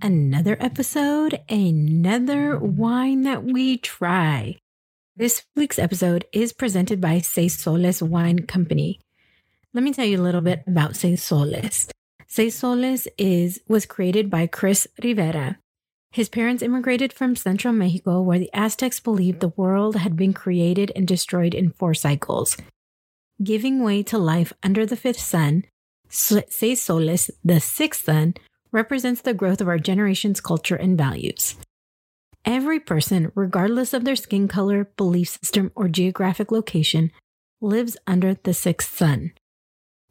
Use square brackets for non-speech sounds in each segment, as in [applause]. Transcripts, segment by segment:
Another episode, another wine that we try. This week's episode is presented by Seis Soles Wine Company. Let me tell you a little bit about Seis Soles. Seis Soles is was created by Chris Rivera. His parents immigrated from central Mexico, where the Aztecs believed the world had been created and destroyed in four cycles. Giving way to life under the fifth sun, Seis Soles, the sixth sun, represents the growth of our generation's culture and values. Every person, regardless of their skin color, belief system, or geographic location, lives under the sixth sun.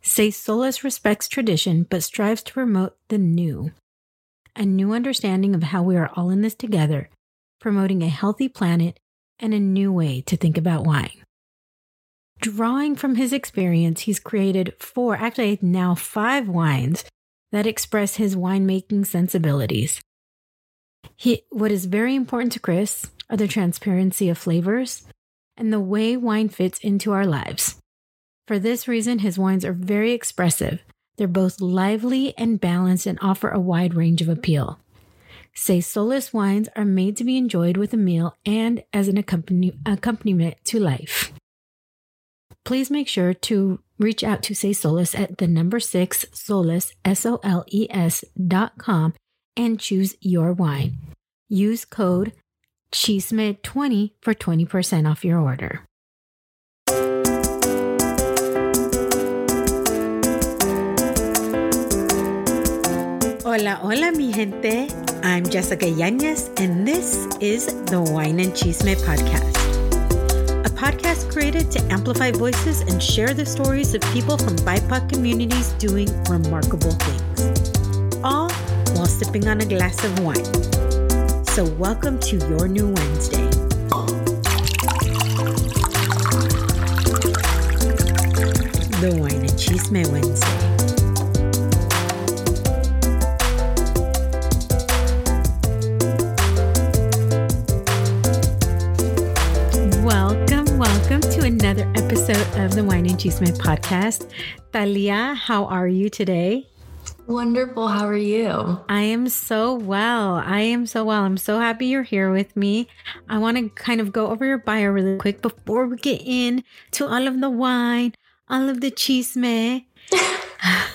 Seis Soles respects tradition but strives to promote the new, a new understanding of how we are all in this together, promoting a healthy planet and a new way to think about wine. Drawing from his experience, he's created four, actually now five wines that express his winemaking sensibilities. He, what is very important to Chris are the transparency of flavors and the way wine fits into our lives. For this reason, his wines are very expressive. They're both lively and balanced and offer a wide range of appeal. Seis Soles wines are made to be enjoyed with a meal and as an accompaniment to life. Please make sure to reach out to Seis Soles at the number six Soles, S O L E S dot com and choose your wine. Use code CHISME20 for 20% off your order. Hola, hola, mi gente. I'm Jessica Yanez, and this is the Wine and Chisme podcast podcast created to amplify voices and share the stories of people from BIPOC communities doing remarkable things, all while sipping on a glass of wine. So, welcome to your new Wednesday. The Wine and Chisme Wednesday. Episode of the Wine and Chisme podcast. Talia, how are you today? Wonderful. How are you? I am so well. I am so well. I'm so happy you're here with me. I want to kind of go over your bio really quick before we get in to all of the wine, all of the chisme.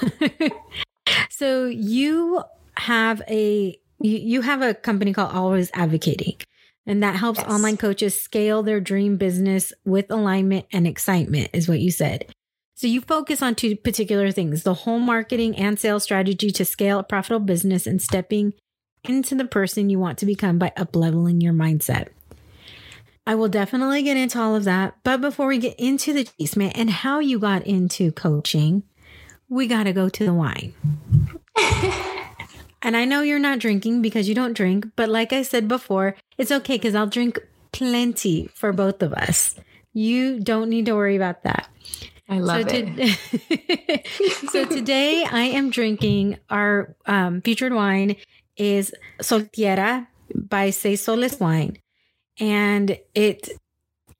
[laughs] so you have a you, you have a company called Always Advocating. And that helps yes. online coaches scale their dream business with alignment and excitement, is what you said. So you focus on two particular things the whole marketing and sales strategy to scale a profitable business and stepping into the person you want to become by upleveling your mindset. I will definitely get into all of that. But before we get into the chisme and how you got into coaching, we got to go to the wine. [laughs] And I know you're not drinking because you don't drink, but like I said before, it's okay because I'll drink plenty for both of us. You don't need to worry about that. I love so it. [laughs] so today I am drinking our um, featured wine is SolTierra by Seis Soles Wine. And it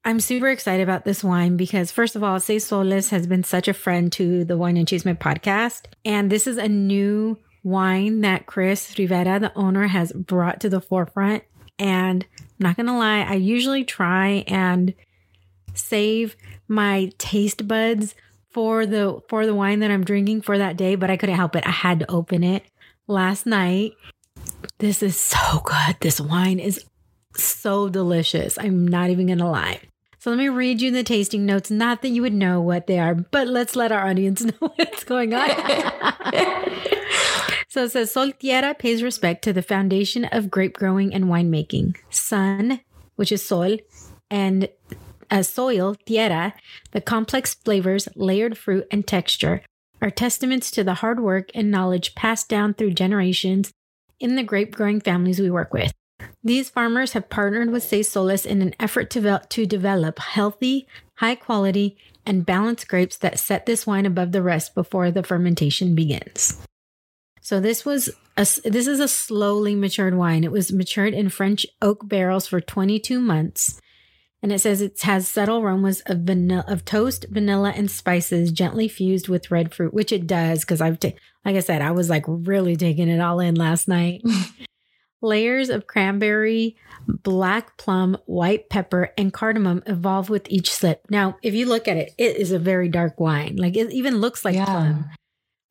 I'm super excited about this wine because first of all, Seis Soles has been such a friend to the Wine and Chisme podcast. And this is a new wine that Chris Rivera, the owner, has brought to the forefront. And I'm not going to lie, I usually try and save my taste buds for the for the wine that I'm drinking for that day, but I couldn't help it. I had to open it last night. This is so good. This wine is so delicious. I'm not even going to lie. So let me read you the tasting notes. Not that you would know what they are, but let's let our audience [laughs] know what's going on. [laughs] So it says Sol Tierra pays respect to the foundation of grape growing and winemaking. Sun, which is sol, and as soil, tierra, the complex flavors, layered fruit, and texture are testaments to the hard work and knowledge passed down through generations in the grape growing families we work with. These farmers have partnered with Seis Soles in an effort to, to develop healthy, high quality, and balanced grapes that set this wine above the rest before the fermentation begins. So this was a, this is a slowly matured wine. It was matured in French oak barrels for 22 months. And it says it has subtle aromas of vanilla, of toast, vanilla, and spices gently fused with red fruit, which it does. Because I've, ta- like I said, I was like really taking it all in last night. [laughs] Layers of cranberry, black plum, white pepper, and cardamom evolve with each sip. Now, if you look at it, it is a very dark wine. Like it even looks like yeah. plum.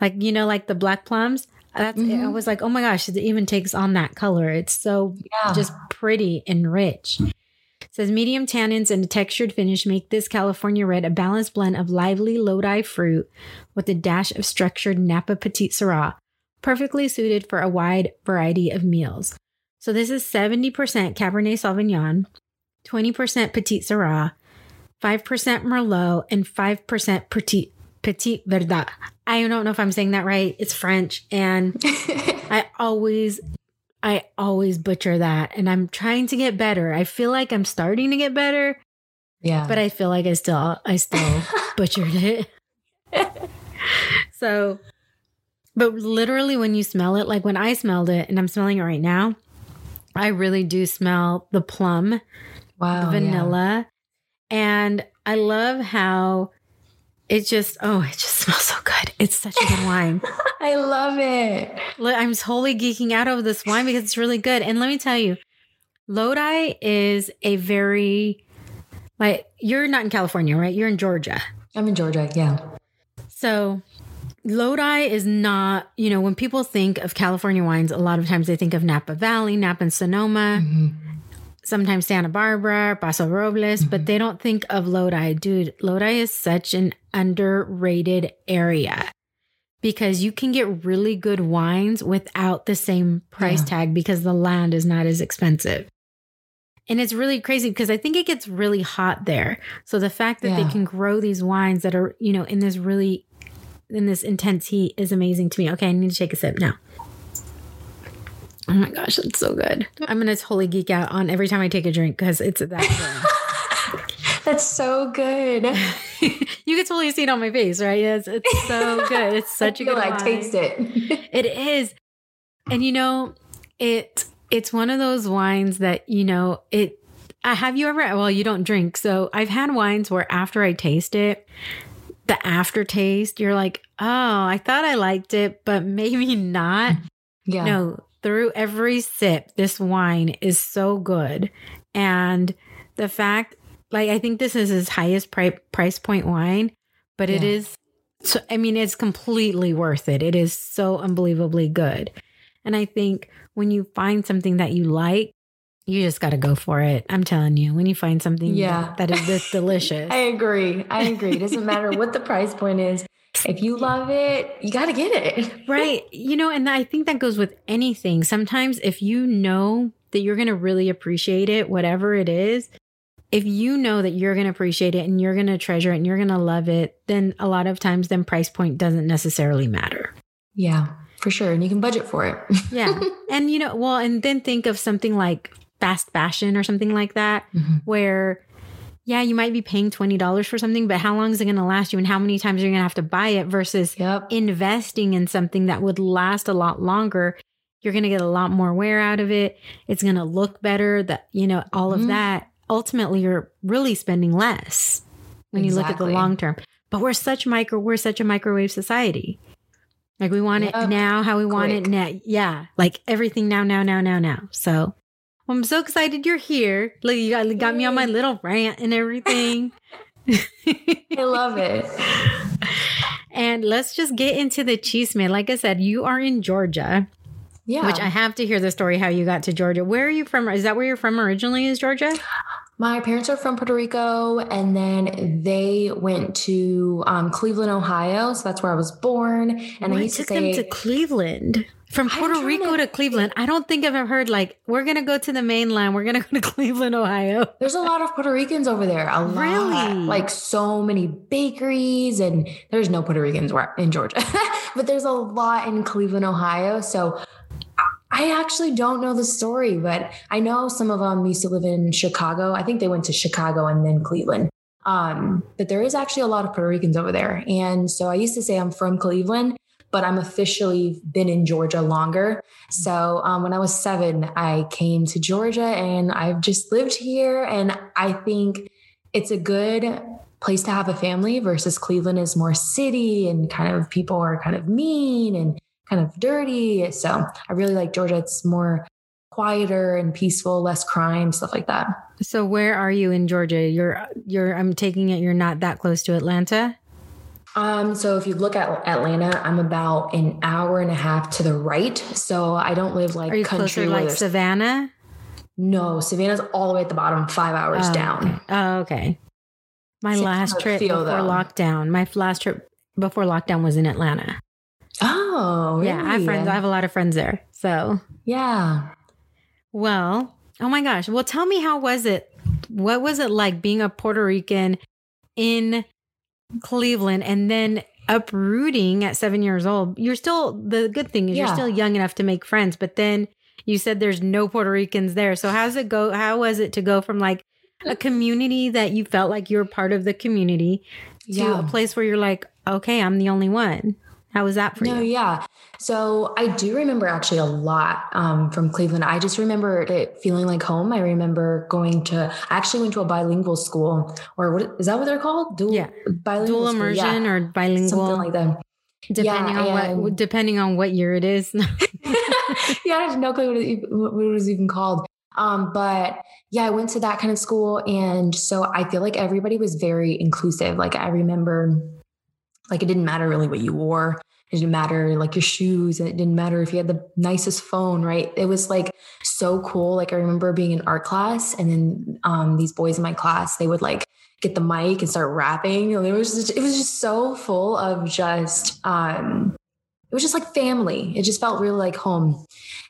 Like, you know, like the black plums. That's mm-hmm. I was like, oh my gosh, it even takes on that color. It's so yeah. just pretty and rich. It says medium tannins and a textured finish make this California red a balanced blend of lively Lodi fruit with a dash of structured Napa Petite Sirah, perfectly suited for a wide variety of meals. So this is 70% Cabernet Sauvignon, 20% Petite Sirah, 5% Merlot, and 5% Petite Petite Verdot. I don't know if I'm saying that right. It's French. And [laughs] I always, I always butcher that. And I'm trying to get better. I feel like I'm starting to get better. Yeah. But I feel like I still, I still [laughs] butchered it. so, but literally when you smell it, like when I smelled it and I'm smelling it right now, I really do smell the plum, wow, the vanilla. Yeah. And I love how it just, oh, it just [laughs] smells so good. It's such a good wine. [laughs] I love it. I'm totally geeking out over this wine because it's really good. And let me tell you, Lodi is a very, like, you're not in California, right? You're in Georgia. I'm in Georgia, yeah. So Lodi is not, you know, when people think of California wines, a lot of times they think of Napa Valley, Napa and Sonoma. Mm-hmm sometimes Santa Barbara, Paso Robles, mm-hmm. but they don't think of Lodi. Dude, Lodi is such an underrated area because you can get really good wines without the same price yeah. tag because the land is not as expensive. And it's really crazy because I think it gets really hot there. So the fact that yeah. they can grow these wines that are, you know, in this really in this intense heat is amazing to me. Okay, I need to take a sip now. Oh my gosh, that's so good. I'm gonna totally geek out on every time I take a drink because it's that good. [laughs] that's so good. [laughs] you can totally see it on my face, right? Yes, it's so good. It's [laughs] such a good. I taste it. it is, and you know, it it's one of those wines that you know it. Uh, have you ever? Well, you don't drink, so I've had wines where after I taste it, the aftertaste, you're like, oh, I thought I liked it, but maybe not. Yeah. No, through every sip, this wine is so good. And the fact, like, I think this is his highest pri- price point wine, but yeah. it is, so, I mean, it's completely worth it. It is so unbelievably good. And I think when you find something that you like, you just got to go for it. I'm telling you, when you find something yeah. that, that is this [laughs] delicious. I agree. I agree. It doesn't matter what the price point is if you love it, you got to get it. [laughs] right. You know, and I think that goes with anything. Sometimes if you know that you're going to really appreciate it, whatever it is, if you know that you're going to appreciate it and you're going to treasure it and you're going to love it, then a lot of times then price point doesn't necessarily matter. Yeah, for sure. And you can budget for it. [laughs] yeah. And you know, well, and then think of something like fast fashion or something like that, mm-hmm. where yeah, you might be paying $20 for something, but how long is it going to last you and how many times are you going to have to buy it versus yep. investing in something that would last a lot longer? You're going to get a lot more wear out of it. It's going to look better, that, you know, all mm-hmm. of that. Ultimately, you're really spending less when exactly. you look at the long term. But we're such micro, we're such a microwave society. Like we want yep. it now, how we Quick. want it now. Yeah. Like everything now, now, now, now, now. So I'm so excited you're here. Like you got, got me on my little rant and everything. [laughs] I love it. [laughs] And let's just get into the chisme. Like I said, you are in Georgia. Yeah. Which I have to hear the story how you got to Georgia. Where are you from? Is that where you're from originally? Is Georgia? My parents are from Puerto Rico, and then they went to um, Cleveland, Ohio. So that's where I was born. And I used took to say, them to Cleveland From Puerto Rico to to Cleveland, I don't think I've ever heard like we're gonna go to the mainland. We're gonna [laughs] go to Cleveland, Ohio. There's a lot of Puerto Ricans over there. A lot. Really? Like so many bakeries, and there's no Puerto Ricans in Georgia, [laughs] but there's a lot in Cleveland, Ohio. So I actually don't know the story, but I know some of them used to live in Chicago. I think they went to Chicago and then Cleveland. Um, but there is actually a lot of Puerto Ricans over there. And so I used to say I'm from Cleveland, but I'm officially been in Georgia longer. So um, when I was seven, I came to Georgia and I've just lived here. And I think it's a good place to have a family versus Cleveland is more city and kind of people are kind of mean and kind of dirty. So I really like Georgia. It's more quieter and peaceful, less crime, stuff like that. So where are you in Georgia? You're you're I'm taking it you're not that close to Atlanta. Um, so if you look at Atlanta, I'm about an hour and a half to the right. So I don't live like Are you country closer like Savannah? No, Savannah's all the way at the bottom, five hours Oh, down. Okay. Oh, okay. My Same last trip feel, before though. lockdown. My last trip before lockdown was in Atlanta. Oh, really? Yeah, I have friends. I have a lot of friends there. So, yeah. well, oh my gosh. Well, tell me how was it? What was it like being a Puerto Rican in Cleveland and then uprooting at 7 years old? You're still the good thing is you're still young enough to make friends, but then you said there's no Puerto Ricans there. So how's it go? How was it to go from like a community that you felt like you're part of the community to Yeah. a place where you're like, okay, I'm the only one. How was that for No, you? yeah. So I do remember actually a lot um, from Cleveland. I just remember it feeling like home. I remember going to, I actually went to a bilingual school, or what is that what they're called? Dual, Yeah. bilingual Dual immersion yeah. or bilingual, something like that. depending Yeah, on what depending on what year it is. [laughs] [laughs] yeah, I have no clue what it, what it was even called. Um, but yeah, I went to that kind of school, and so I feel like everybody was very inclusive. Like I remember, like it didn't matter really what you wore. It didn't matter like your shoes, and it didn't matter if you had the nicest phone, right? It was like so cool. Like I remember being in art class, and then um, these boys in my class, they would like get the mic and start rapping. And it was just, it was just so full of just um, it was just like family. It just felt really like home.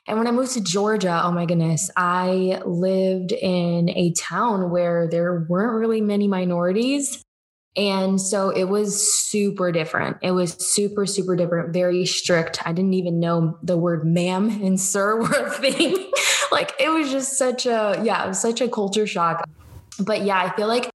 And when I moved to Georgia, oh my goodness, I lived in a town where there weren't really many minorities. And so it was super different. It was super, super different, very strict. I didn't even know the word ma'am and sir [laughs] were a thing. like it was just such a, yeah, it was such a culture shock. But yeah, I feel like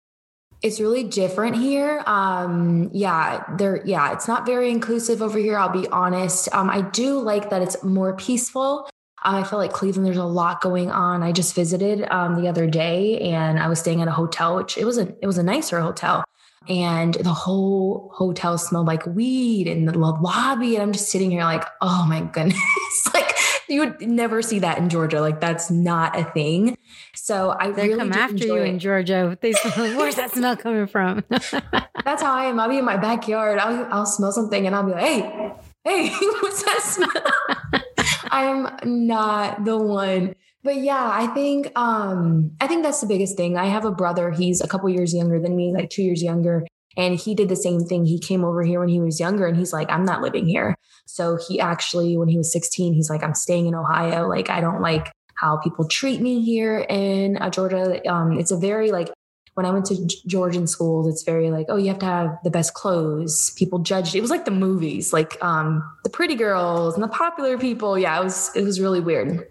it's really different here. Um, yeah, there, yeah, it's not very inclusive over here. I'll be honest. Um, I do like that it's more peaceful. I feel like Cleveland, there's a lot going on. I just visited um, the other day and I was staying at a hotel, which it was a it was a nicer hotel. And the whole hotel smelled like weed in the lobby. And I'm just sitting here like, oh my goodness. [laughs] like you would never see that in Georgia. Like that's not a thing. So I they really come after you enjoy in. Georgia. They smell, where's [laughs] that smell coming from? [laughs] That's how I am. I'll be in my backyard. I'll, I'll smell something and I'll be like, hey, hey, what's that smell? I'm not the one. But yeah, I think um I think that's the biggest thing. I have a brother, he's a couple years younger than me, like 2 years younger, and he did the same thing. He came over here when he was younger and he's like, I'm not living here. So he actually when he was 16, he's like I'm staying in Ohio. Like I don't like how people treat me here in uh, Georgia. Um it's a very like when I went to Georgian schools, it's very like, oh, you have to have the best clothes. People judged. It was like the movies, like um, the pretty girls and the popular people. Yeah, it was it was really weird.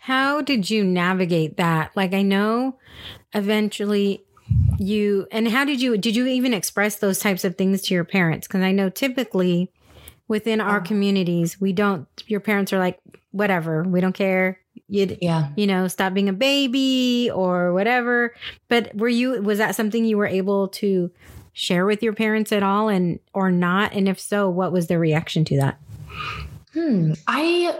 How did you navigate that? Like, I know eventually you, and how did you, did you even express those types of things to your parents? Because I know typically within our Oh. communities, we don't, your parents are like, whatever, we don't care. You, Yeah. you know, stop being a baby or whatever. But were you, was that something you were able to share with your parents at all and, or not? And if so, what was their reaction to that? Hmm. I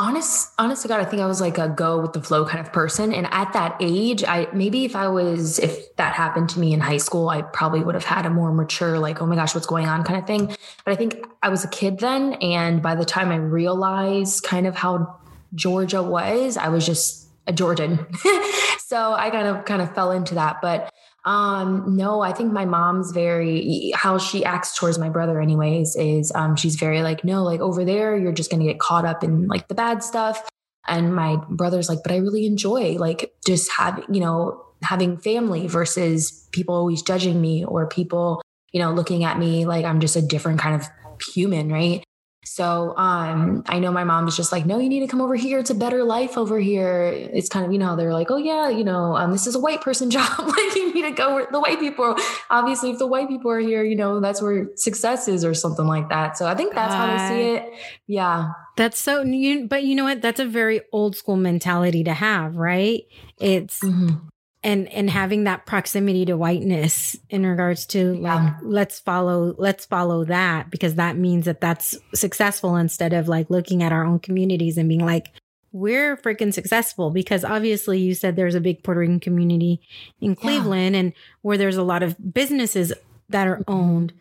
honest honest to God, I think I was like a go with the flow kind of person. And at that age, I maybe if I was if that happened to me in high school, I probably would have had a more mature, like, oh my gosh, what's going on kind of thing. But I think I was a kid then. And by the time I realized kind of how Georgia was, I was just a Georgian. [laughs] so I kind of kind of fell into that. But Um, no, I think my mom's very how she acts towards my brother, anyways, is um, she's very like, no, like over there, you're just gonna get caught up in like the bad stuff. And my brother's like, but I really enjoy like just having, you know, having family versus people always judging me or people, you know, looking at me like I'm just a different kind of human, right? So um, I know my mom is just like, no, you need to come over here. It's a better life over here. It's kind of, you know, they're like, oh yeah, you know, um, this is a white person [laughs] job. like you need to go where the white people. Obviously, if the white people are here, you know, that's where success is or something like that. So I think that's how I see it. Yeah. That's so you but you know what? That's a very old school mentality to have, right? It's mm-hmm and and having that proximity to whiteness in regards to like yeah. let's follow let's follow that because that means that that's successful instead of like looking at our own communities and being like we're freaking successful because obviously you said there's a big Puerto Rican community in Cleveland yeah. and where there's a lot of businesses that are mm-hmm. owned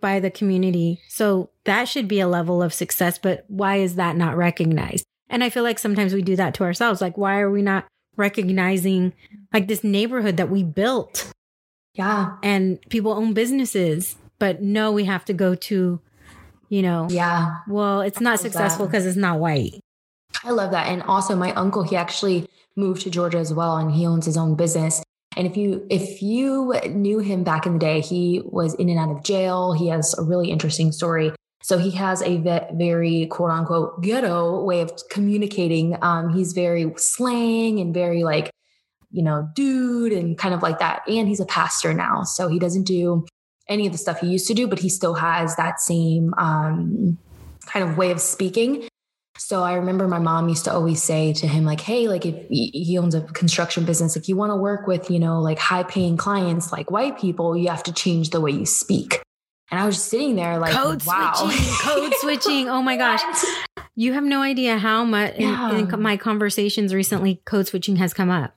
by the community. So that should be a level of success, but why is that not recognized? And I feel like sometimes we do that to ourselves. Like, why are we not recognizing like this neighborhood that we built. Yeah. And people own businesses, but no, we have to go to, you know, yeah. Well, it's not successful because it's not white. I love that. And also my uncle, he actually moved to Georgia as well and he owns his own business. And if you if you knew him back in the day, he was in and out of jail. He has a really interesting story. So he has a very quote unquote ghetto way of communicating. Um, he's very slang and very like, you know, dude and kind of like that. And he's a pastor now. So he doesn't do any of the stuff he used to do, but he still has that same um, kind of way of speaking. So I remember my mom used to always say to him, like, hey, like if he owns a construction business, if you want to work with, you know, like high paying clients like white people, you have to change the way you speak. And I was just sitting there like, code wow. switching, code [laughs] switching. Oh my gosh. You have no idea how much yeah. in, in, my conversations recently, code switching has come up.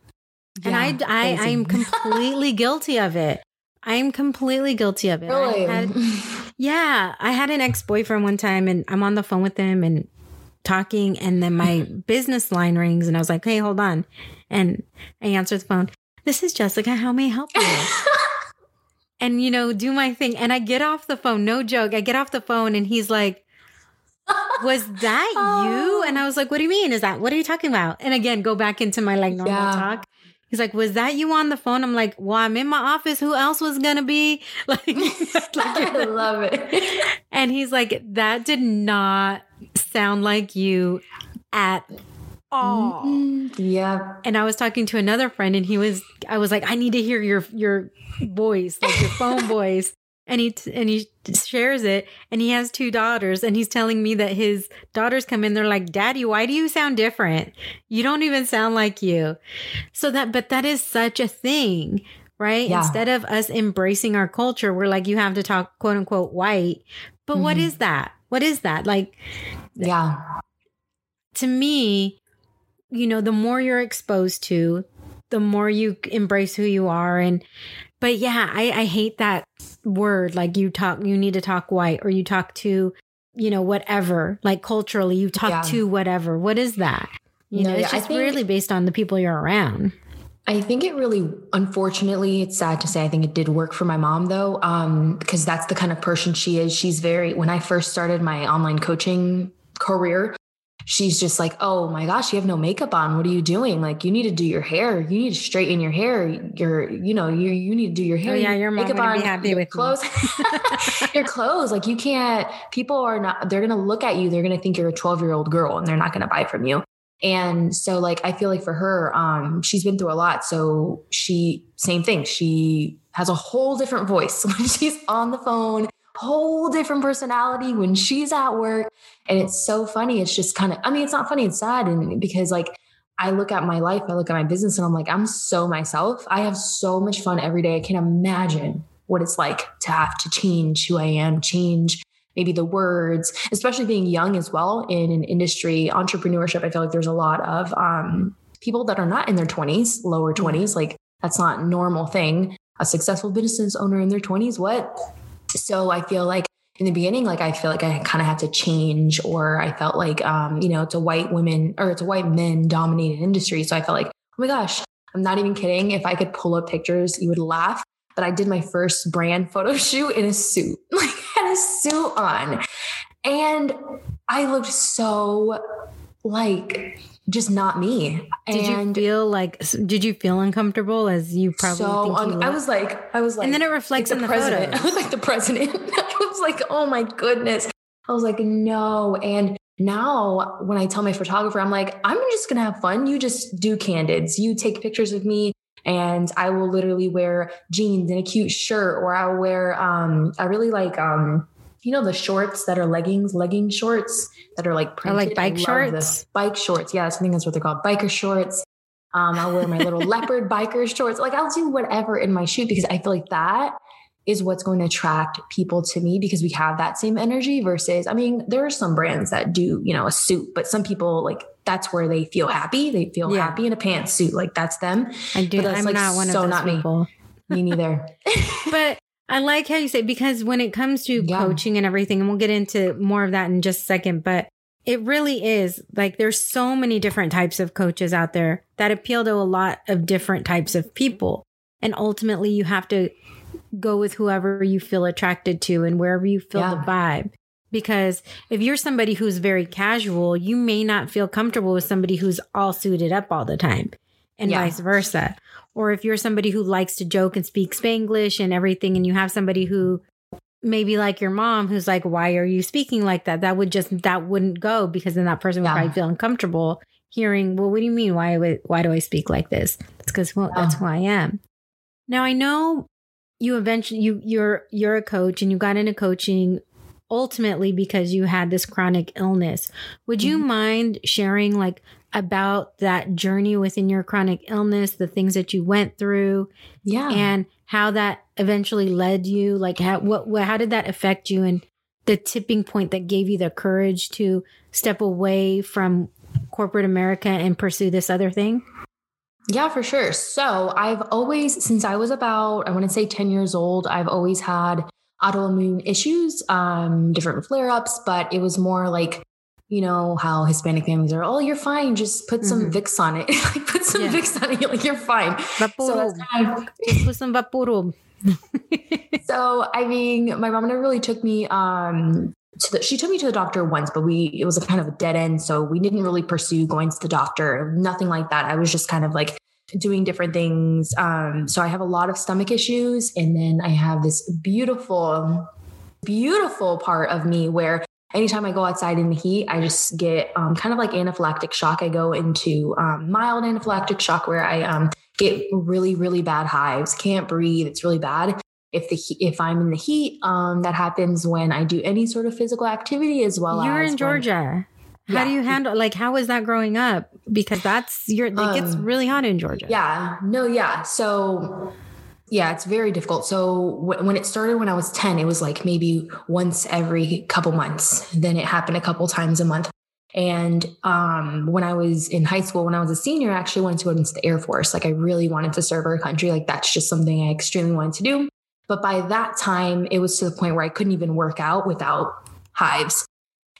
Yeah, and I, I, I am [laughs] completely guilty of it. I am completely guilty of it. Really? I had, [laughs] yeah. I had an ex boyfriend one time and I'm on the phone with him and talking. And then my business line rings and I was like, hey, hold on. And I answer the phone. This is Jessica. How may I help you? And you know do my thing. And i get off the phone no joke i get off the phone and he's like was that [laughs] oh. you? And i was like what do you mean? Is that what are you talking about? And again go back into my like normal yeah. talk. He's like was that you on the phone? I'm like well i'm in my office. Who else was gonna be? [laughs] Like, like [laughs] i love it. and he's like that did not sound like you at Mm-hmm. Yeah. And I was talking to another friend and he was I was like I need to hear your your voice, like your phone [laughs] voice. And he and he shares it and he has two daughters and he's telling me that his daughters come in they're like, "Daddy, why do you sound different? You don't even sound like you." So that but that is such a thing right? Yeah. Instead of us embracing our culture, we're like, you have to talk quote unquote white. But mm-hmm. what is that? What is that? Like, yeah. To me, you know, the more you're exposed to, the more you embrace who you are. And, but yeah, I, I hate that word. Like you talk, you need to talk white or you talk to, you know, whatever, like culturally, you talk yeah. to whatever. What is that? You no, know, it's just think, really based on the people you're around. I think it really, unfortunately, it's sad to say, I think it did work for my mom though, um, because that's the kind of person she is. She's very, when I first started my online coaching career, she's just like, oh my gosh, you have no makeup on. What are you doing? Like, you need to do your hair. You need to straighten your hair. You're, you know, you you need to do your hair. Oh, yeah, your makeup on. Be happy your with clothes. [laughs] your clothes. Like, you can't. People are not. They're gonna look at you. They're gonna think you're a 12 year old girl, and they're not gonna buy from you. And so, like, I feel like for her, um, she's been through a lot. So she, same thing. She has a whole different voice [laughs] when she's on the phone whole different personality when she's at work. And it's so funny. It's just kind of, I mean, it's not funny, it's sad. And because like I look at my life, I look at my business, and I'm like, I'm so myself. I have so much fun every day. I can imagine what it's like to have to change who I am, change maybe the words, especially being young as well in an industry, entrepreneurship. I feel like there's a lot of um, people that are not in their 20s, lower 20s. Like that's not a normal thing. A successful business owner in their 20s, what? So I feel like in the beginning, like I feel like I kind of had to change, or I felt like, um, you know, it's a white women or it's a white men dominated industry. So I felt like, oh my gosh, I'm not even kidding. If I could pull up pictures, you would laugh. But I did my first brand [laughs] photo shoot in a suit, [laughs] like had a suit on. And I looked so like just not me. Did and you feel like? Did you feel uncomfortable as you probably? so think you I was like, I was like, and then it reflects like in the president. [laughs] I was like the president. [laughs] I was like, oh my goodness. I was like, no. And now when I tell my photographer, I'm like, I'm just gonna have fun. You just do candids. You take pictures of me. And I will literally wear jeans and a cute shirt, or I'll wear um, I really like um, you know, the shorts that are leggings, legging shorts that are like Or printed. like bike I shorts? Bike shorts. Yeah, I think that's what they're called. Biker shorts. Um, I'll wear my little [laughs] leopard biker shorts. Like I'll do whatever in my shoot because I feel like that is what's going to attract people to me because we have that same energy versus, I mean, there are some brands that do, you know, a suit, but some people like that's where they feel happy. They feel Yeah. happy in a pantsuit. Like that's them. I do. but that's, I'm like, not one so of those not me. Me neither. [laughs] but I like how you say because when it comes to Yeah. coaching and everything, and we'll get into more of that in just a second, but it really is like there's so many different types of coaches out there that appeal to a lot of different types of people. And ultimately you have to go with whoever you feel attracted to and wherever you feel the vibe. Because if you're somebody who's very casual, you may not feel comfortable with somebody who's all suited up all the time and Yeah. vice versa. Or if you're somebody who likes to joke and speak Spanglish and everything, and you have somebody who maybe like your mom who's like, Why are you speaking like that? That would just, that wouldn't go because then that person would Yeah. probably feel uncomfortable hearing, Well, what do you mean? Why, would- why do I speak like this? It's because, well, that's who I am. Now I know you eventually, you, you're, you're a coach and you got into coaching ultimately because you had this chronic illness. Would you Mhm. mind sharing like about that journey within your chronic illness, the things that you went through, Yeah. and how that eventually led you? Like, how what, what how did that affect you, and the tipping point that gave you the courage to step away from corporate America and pursue this other thing? Yeah, for sure. So I've always, since I was about, I want to say 10 years old, I've always had autoimmune issues, um, different flare ups, but it was more like, you know, how Hispanic families are, oh, you're fine. Just put some Mhm. Vicks on it. [laughs] like put some Yeah. Vicks on it. Like, you're fine. So that's kind of, put some vaporub. [laughs] so I mean, my mom never really took me um to the she took me to the doctor once, but we it was a kind of a dead end. So we didn't really pursue going to the doctor, nothing like that. I was just kind of like doing different things. Um, so I have a lot of stomach issues, and then I have this beautiful, beautiful part of me where anytime I go outside in the heat, I just get um, kind of like anaphylactic shock. I go into um, mild anaphylactic shock where I um, get really, really bad hives, can't breathe. It's really bad. If the he- if I'm in the heat, um, that happens when I do any sort of physical activity as well You're in Georgia. How Yeah. do you handle like how was that growing up? Because that's your it gets Um, really hot in Georgia. Yeah, no, yeah. So, yeah, it's very difficult. So, w- when it started when I was 10, it was like maybe once every couple months. Then it happened a couple times a month. And um, when I was in high school, when I was a senior, I actually wanted to go into the Air Force. Like, I really wanted to serve our country. Like, that's just something I extremely wanted to do. But by that time, it was to the point where I couldn't even work out without hives.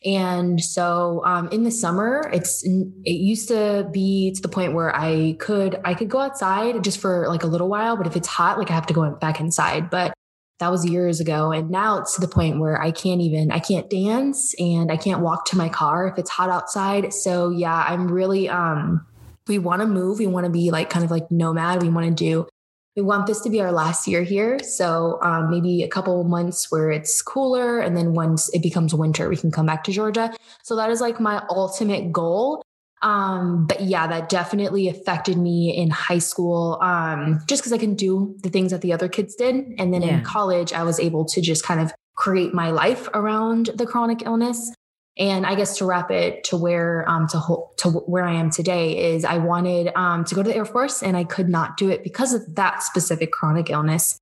And so um, in the summer, it's it used to be to the point where I could I could go outside just for like a little while, but if it's hot, like I have to go back inside. But that was years ago, and now it's to the point where I can't even I can't dance and I can't walk to my car if it's hot outside. So yeah, I'm really um we want to move, we want to be like kind of like nomad. We want to do we want this to be our last year here. So um, maybe a couple months where it's cooler. And then once it becomes winter, we can come back to Georgia. So that is like my ultimate goal. Um, but yeah, that definitely affected me in high school um, just because I can do the things that the other kids did. And then Yeah. in college, I was able to just kind of create my life around the chronic illness. And I guess to wrap it to where um to ho- to where I am today is I wanted um to go to the Air Force and I could not do it because of that specific chronic illness.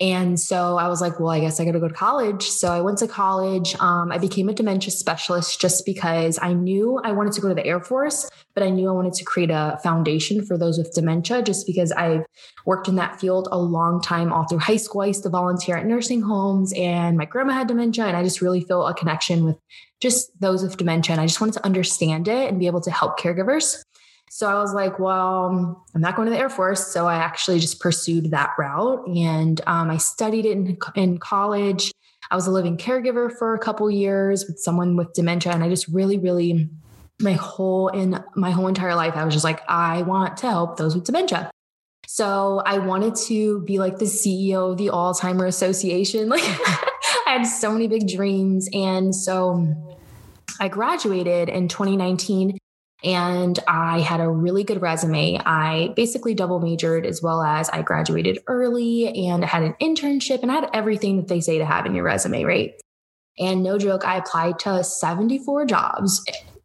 And so I was like, well, I guess I got to go to college. So I went to college. Um, I became a dementia specialist just because I knew I wanted to go to the Air Force, but I knew I wanted to create a foundation for those with dementia just because I've worked in that field a long time all through high school. I used to volunteer at nursing homes and my grandma had dementia. And I just really feel a connection with just those with dementia. And I just wanted to understand it and be able to help caregivers. So I was like, well, I'm not going to the Air Force. So I actually just pursued that route and um, I studied it in, in college. I was a living caregiver for a couple years with someone with dementia. And I just really, really, my whole in my whole entire life, I was just like, I want to help those with dementia. So I wanted to be like the CEO of the Alzheimer Association. [laughs] Like I had so many big dreams. And so I graduated in 2019 and I had a really good resume. I basically double majored as well as I graduated early and had an internship and I had everything that they say to have in your resume, right? And no joke, I applied to 74 jobs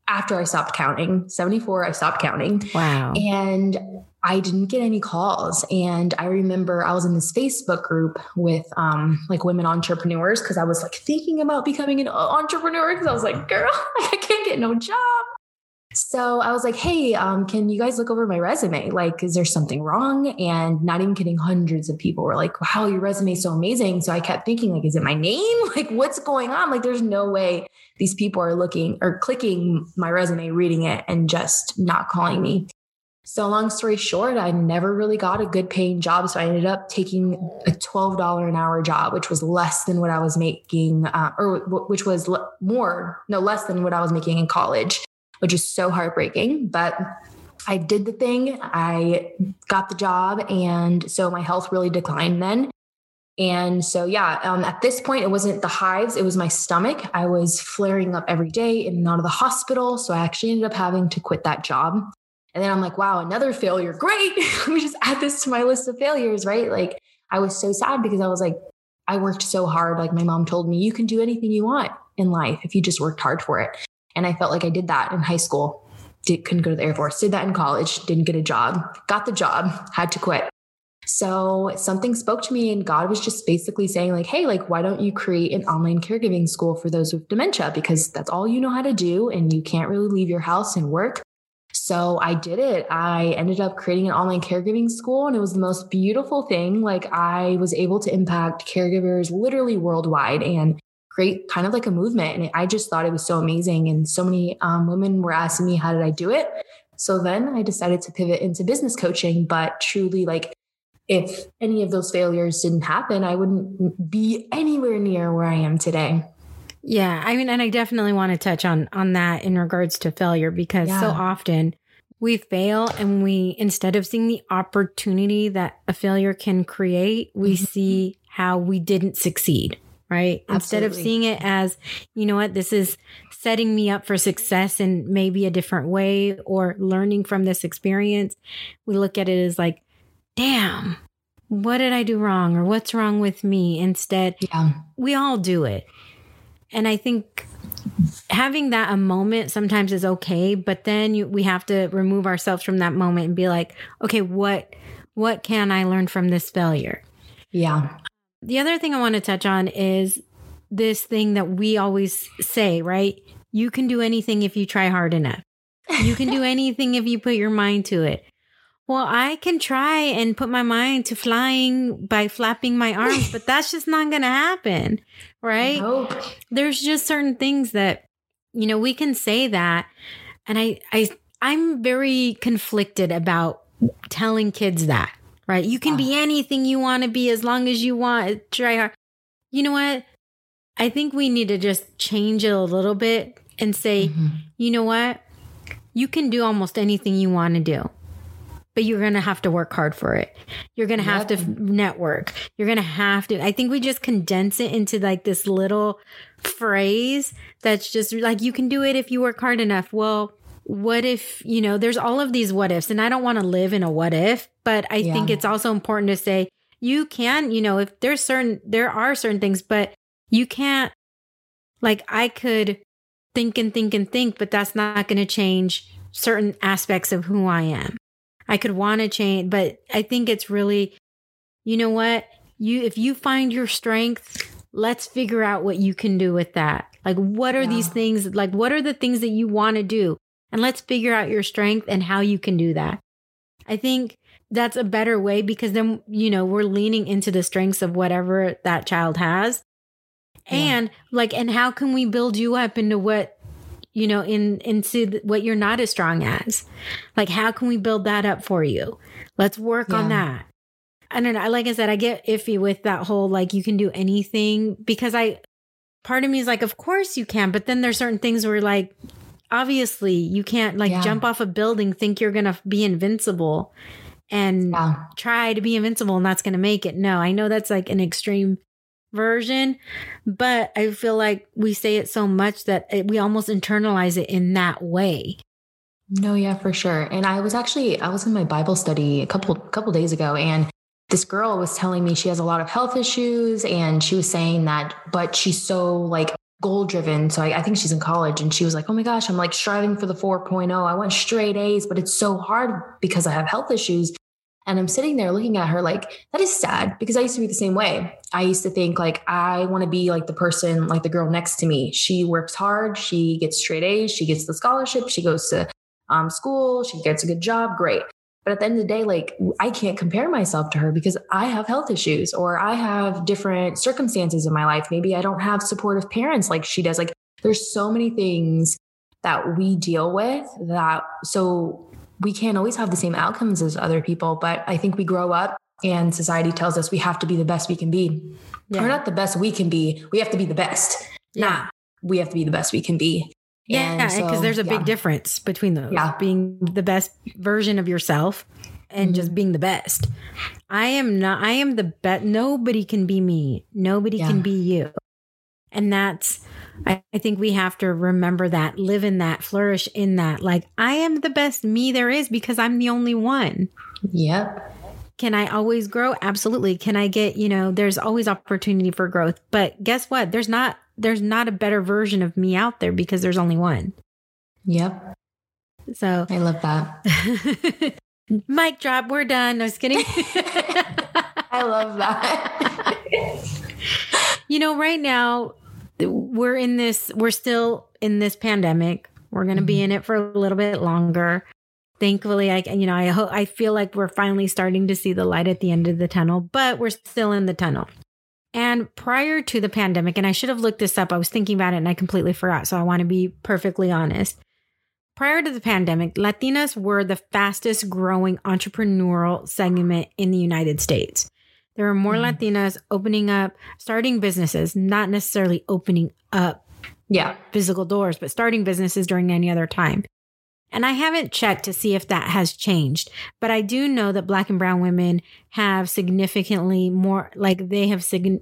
after I stopped counting. 74, I stopped counting. Wow. And I didn't get any calls. And I remember I was in this Facebook group with um, like women entrepreneurs because I was like thinking about becoming an entrepreneur because I was like, girl, [laughs] I can't get no job. So I was like, hey, um, can you guys look over my resume? Like, is there something wrong? And not even kidding, hundreds of people were like, wow, your resume is so amazing. So I kept thinking, like, is it my name? [laughs] Like, what's going on? Like, there's no way these people are looking or clicking my resume, reading it, and just not calling me. So, long story short, I never really got a good paying job. So, I ended up taking a $12 an hour job, which was less than what I was making, uh, or which was more, no, less than what I was making in college which is so heartbreaking. But I did the thing, I got the job. And so my health really declined then. And so, yeah, um, at this point, it wasn't the hives, it was my stomach. I was flaring up every day in and out of the hospital. So I actually ended up having to quit that job. And then I'm like, wow, another failure. Great. [laughs] Let me just add this to my list of failures, right? Like, I was so sad because I was like, I worked so hard. Like, my mom told me, you can do anything you want in life if you just worked hard for it. And I felt like I did that in high school. Did, couldn't go to the Air Force, did that in college, didn't get a job, got the job, had to quit. So something spoke to me and God was just basically saying like, Hey, like, why don't you create an online caregiving school for those with dementia? Because that's all you know how to do. And you can't really leave your house and work. So I did it. I ended up creating an online caregiving school and it was the most beautiful thing. Like I was able to impact caregivers literally worldwide and create kind of like a movement. And I just thought it was so amazing. And so many um, women were asking me, how did I do it? So then I decided to pivot into business coaching, but truly like, if any of those failures didn't happen, I wouldn't be anywhere near where I am today. Yeah, I mean, and I definitely want to touch on on that in regards to failure because yeah. so often we fail and we instead of seeing the opportunity that a failure can create, we mm-hmm. see how we didn't succeed right? Absolutely. Instead of seeing it as, you know what, this is setting me up for success in maybe a different way or learning from this experience, we look at it as like, damn, what did I do wrong or what's wrong with me? Instead, yeah. we all do it. And I think having that a moment sometimes is okay, but then you, we have to remove ourselves from that moment and be like, okay, what what can I learn from this failure? Yeah. The other thing I want to touch on is this thing that we always say, right? You can do anything if you try hard enough. You can do [laughs] anything if you put your mind to it. Well, I can try and put my mind to flying by flapping my arms, but [laughs] that's just not going to happen, right? There's just certain things that you know, we can say that and I I I'm very conflicted about telling kids that right? You can be anything you want to be as long as you want. Try hard. You know what? I think we need to just change it a little bit and say, mm-hmm. you know what? You can do almost anything you want to do, but you're going to have to work hard for it. You're going to have yep. to network. You're going to have to. I think we just condense it into like this little phrase that's just like, you can do it if you work hard enough. Well, what if, you know, there's all of these what ifs, and I don't want to live in a what if, but I yeah. think it's also important to say you can, you know, if there's certain, there are certain things, but you can't, like, I could think and think and think, but that's not going to change certain aspects of who I am. I could want to change, but I think it's really, you know what? You, if you find your strength, let's figure out what you can do with that. Like, what are yeah. these things? Like, what are the things that you want to do? And let's figure out your strength and how you can do that. I think that's a better way because then, you know, we're leaning into the strengths of whatever that child has. Yeah. And like, and how can we build you up into what, you know, in into what you're not as strong as. Like, how can we build that up for you? Let's work yeah. on that. I don't know. Like I said, I get iffy with that whole like you can do anything because I part of me is like, of course you can, but then there's certain things where like obviously you can't like yeah. jump off a building, think you're gonna be invincible and yeah. try to be invincible and that's gonna make it. No, I know that's like an extreme version, but I feel like we say it so much that it, we almost internalize it in that way. No, yeah, for sure. And I was actually I was in my Bible study a couple couple days ago and this girl was telling me she has a lot of health issues and she was saying that but she's so like goal driven so I, I, think she's in college and she was like oh my gosh i'm like striving for the 4.0 i want straight a's but it's so hard because i have health issues. And i'm sitting there looking at her like that is sad because i used to be the same way. I used to think like i want to be like the person like the girl next to me. She works hard she gets straight a's she gets the scholarship she goes to um, school she gets a good job great but at the end of the day, like I can't compare myself to her because I have health issues or I have different circumstances in my life. Maybe I don't have supportive parents like she does. Like there's so many things that we deal with that so we can't always have the same outcomes as other people. But I think we grow up and society tells us we have to be the best we can be. Yeah. We're not the best we can be. We have to be the best. Yeah. Nah, we have to be the best we can be. Yeah, because so, there's a yeah. big difference between those. Yeah. Being the best version of yourself and mm-hmm. just being the best. I am not, I am the best. Nobody can be me. Nobody yeah. can be you. And that's, I, I think we have to remember that, live in that, flourish in that. Like, I am the best me there is because I'm the only one. Yep. Can I always grow? Absolutely. Can I get, you know, there's always opportunity for growth. But guess what? There's not there's not a better version of me out there because there's only one. Yep. So I love that. [laughs] Mic drop. We're done. I was kidding. [laughs] I love that. you know, right now we're in this, we're still in this pandemic. We're going to mm-hmm. be in it for a little bit longer. Thankfully, I, can you know, I hope, I feel like we're finally starting to see the light at the end of the tunnel, but we're still in the tunnel. And prior to the pandemic, and I should have looked this up, I was thinking about it and I completely forgot. So I want to be perfectly honest. Prior to the pandemic, Latinas were the fastest growing entrepreneurial segment in the United States. There were more mm. Latinas opening up, starting businesses, not necessarily opening up yeah. physical doors, but starting businesses during any other time. And I haven't checked to see if that has changed, but I do know that black and brown women have significantly more, like they have sig-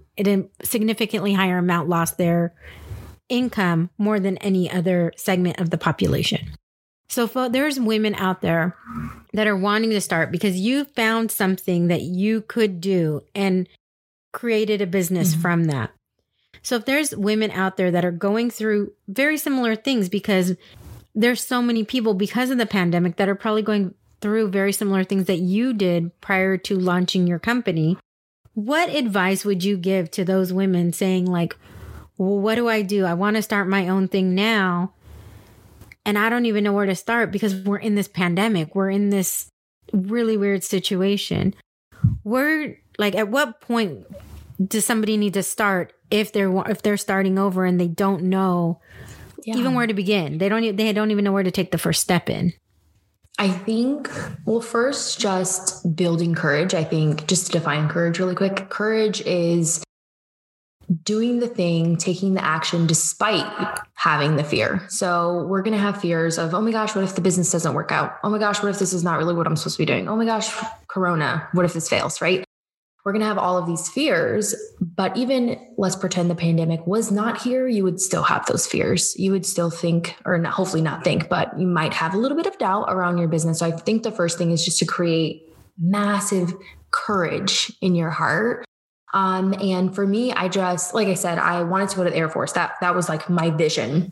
significantly higher amount lost their income more than any other segment of the population. So there's women out there that are wanting to start because you found something that you could do and created a business mm-hmm. from that. So if there's women out there that are going through very similar things because there's so many people because of the pandemic that are probably going through very similar things that you did prior to launching your company. What advice would you give to those women saying, like, well, what do I do? I want to start my own thing now. And I don't even know where to start because we're in this pandemic. We're in this really weird situation. We're like, at what point does somebody need to start if they're if they're starting over and they don't know yeah. even where to begin. They don't they don't even know where to take the first step in. I think, well, first, just building courage. I think, just to define courage really quick, courage is doing the thing, taking the action despite having the fear. So, we're going to have fears of, oh my gosh, what if the business doesn't work out? Oh my gosh, what if this is not really what I'm supposed to be doing? Oh my gosh, Corona, what if this fails, right? We're going to have all of these fears. But even let's pretend the pandemic was not here, you would still have those fears. You would still think, or not, hopefully not think, but you might have a little bit of doubt around your business. So I think the first thing is just to create massive courage in your heart. Um, and for me, I just, like I said, I wanted to go to the Air Force. That that was like my vision.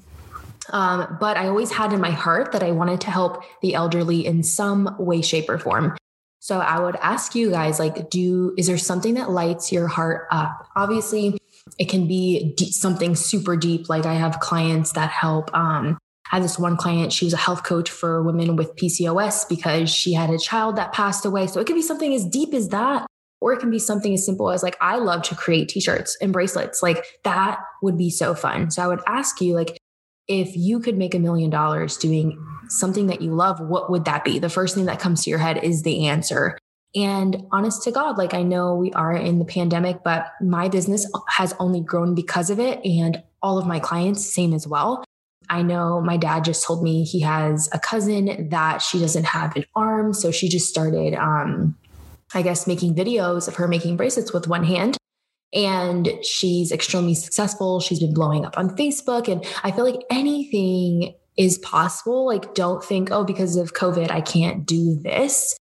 Um, but I always had in my heart that I wanted to help the elderly in some way, shape, or form. So I would ask you guys, like, do, is there something that lights your heart up? Obviously, it can be something super deep. Like I have clients that help, um, I had this one client, she was a health coach for women with PCOS because she had a child that passed away. So it could be something as deep as that, or it can be something as simple as like, I love to create t shirts and bracelets. Like that would be so fun. So I would ask you, like, if you could make a million dollars doing something that you love, what would that be? The first thing that comes to your head is the answer. And honest to God, like I know we are in the pandemic, but my business has only grown because of it. And all of my clients, same as well. I know my dad just told me he has a cousin that she doesn't have an arm. So she just started, um, I guess, making videos of her making bracelets with one hand. And she's extremely successful. She's been blowing up on Facebook. And I feel like anything is possible. Like, don't think, oh, because of COVID, I can't do this.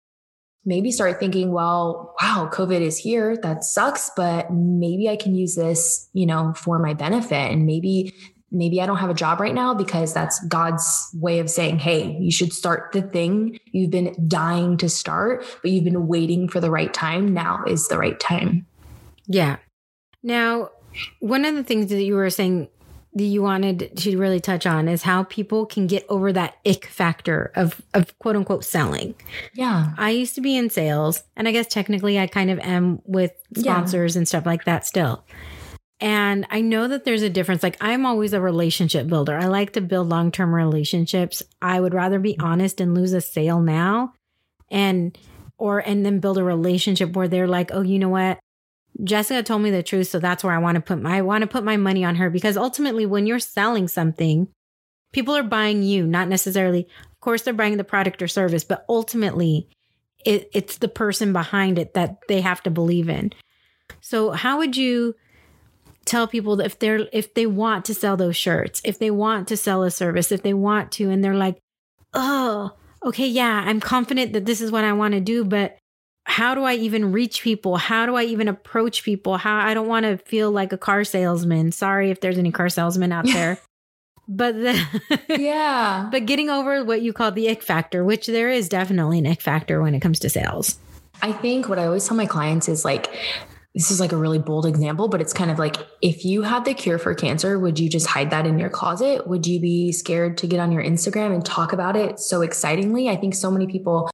Maybe start thinking, well, wow, COVID is here. That sucks, but maybe I can use this, you know, for my benefit. And maybe maybe I don't have a job right now because that's God's way of saying, hey, you should start the thing you've been dying to start, but you've been waiting for the right time. Now is the right time. Yeah. Now, one of the things that you were saying you wanted to really touch on is how people can get over that ick factor of, of quote unquote selling. Yeah. I used to be in sales, and I guess technically I kind of am with sponsors yeah. and stuff like that still. And I know that there's a difference. Like, I'm always a relationship builder. I like to build long term relationships. I would rather be honest and lose a sale now and, or, and then build a relationship where they're like, oh, you know what? Jessica told me the truth. So that's where I want to put my, I want to put my money on her because ultimately, when you're selling something, people are buying you, not necessarily, of course, they're buying the product or service, but ultimately, it, it's the person behind it that they have to believe in. So, how would you? tell people if they're if they want to sell those shirts, if they want to sell a service, if they want to and they're like, "Oh, okay, yeah, I'm confident that this is what I want to do, but how do I even reach people? How do I even approach people? How I don't want to feel like a car salesman. Sorry if there's any car salesmen out there. [laughs] but the, yeah. [laughs] But getting over what you call the ick factor, which there is definitely an ick factor when it comes to sales. I think what I always tell my clients is like this is like a really bold example, but it's kind of like if you had the cure for cancer, would you just hide that in your closet? Would you be scared to get on your Instagram and talk about it so excitingly? I think so many people,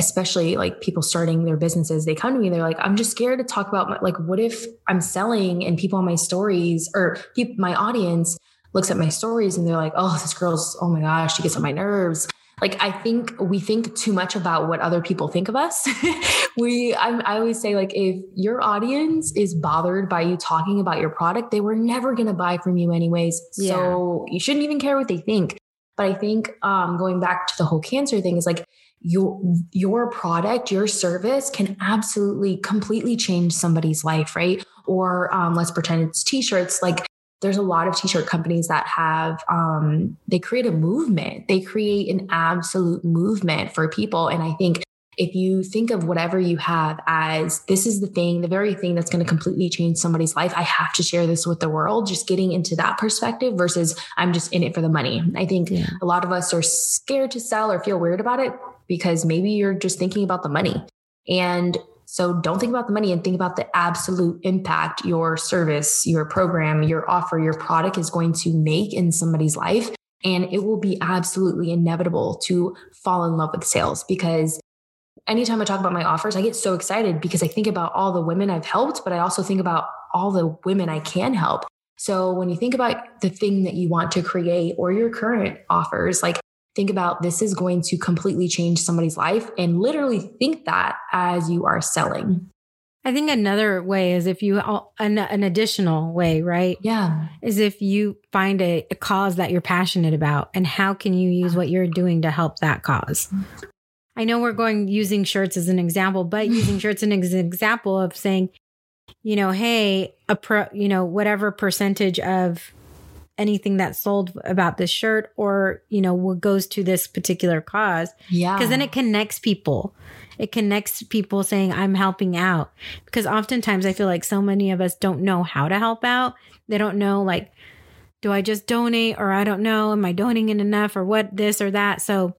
especially like people starting their businesses, they come to me, they're like, I'm just scared to talk about my, like, what if I'm selling and people on my stories or people, my audience looks at my stories and they're like, oh, this girl's, oh my gosh, she gets on my nerves. Like i think we think too much about what other people think of us. [laughs] We I, I always say like if your audience is bothered by you talking about your product they were never going to buy from you anyways. Yeah. so you shouldn't even care what they think. But i think um, going back to the whole cancer thing is like your your product your service can absolutely completely change somebody's life right? Or um, let's pretend it's t-shirts like there's a lot of t-shirt companies that have um, they create a movement. They create an absolute movement for people. And i think if you think of whatever you have as this is the thing the very thing that's going to completely change somebody's life i have to share this with the world just getting into that perspective versus i'm just in it for the money. I think yeah. a lot of us are scared to sell or feel weird about it because maybe you're just thinking about the money and so don't think about the money and think about the absolute impact your service, your program, your offer, your product is going to make in somebody's life. And it will be absolutely inevitable to fall in love with sales because anytime I talk about my offers, I get so excited because I think about all the women I've helped, but I also think about all the women I can help. So when you think about the thing that you want to create or your current offers, like think about this is going to completely change somebody's life and literally think that as you are selling. I think another way is if you, an, an additional way, right? Yeah. Is if you find a, a cause that you're passionate about and how can you use what you're doing to help that cause? I know we're going using shirts as an example, but [laughs] using shirts as an example of saying, you know, hey, a pro, you know, whatever percentage of anything that's sold about this shirt or, you know, what goes to this particular cause. Yeah. Because then it connects people. It connects people saying, I'm helping out. Because oftentimes I feel like so many of us don't know how to help out. They don't know, like, do I just donate or I don't know, am I donating enough or what, this or that? So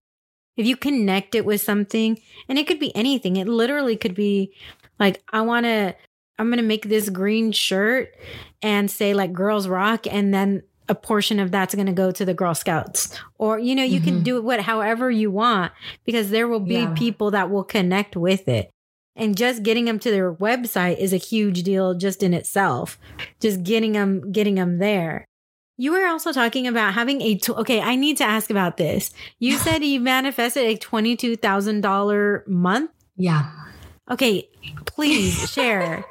if you connect it with something, and it could be anything, it literally could be like, I want to, I'm going to make this green shirt and say like girls rock. And then a portion of that's going to go to the Girl Scouts. Or, you know, you mm-hmm. can do it what however you want because there will be yeah. people that will connect with it. And just getting them to their website is a huge deal just in itself. Just getting them getting them there. You were also talking about having a. Tw- okay, I need to ask about this. You [sighs] said you manifested a twenty-two thousand dollar month. Yeah. Okay, please share.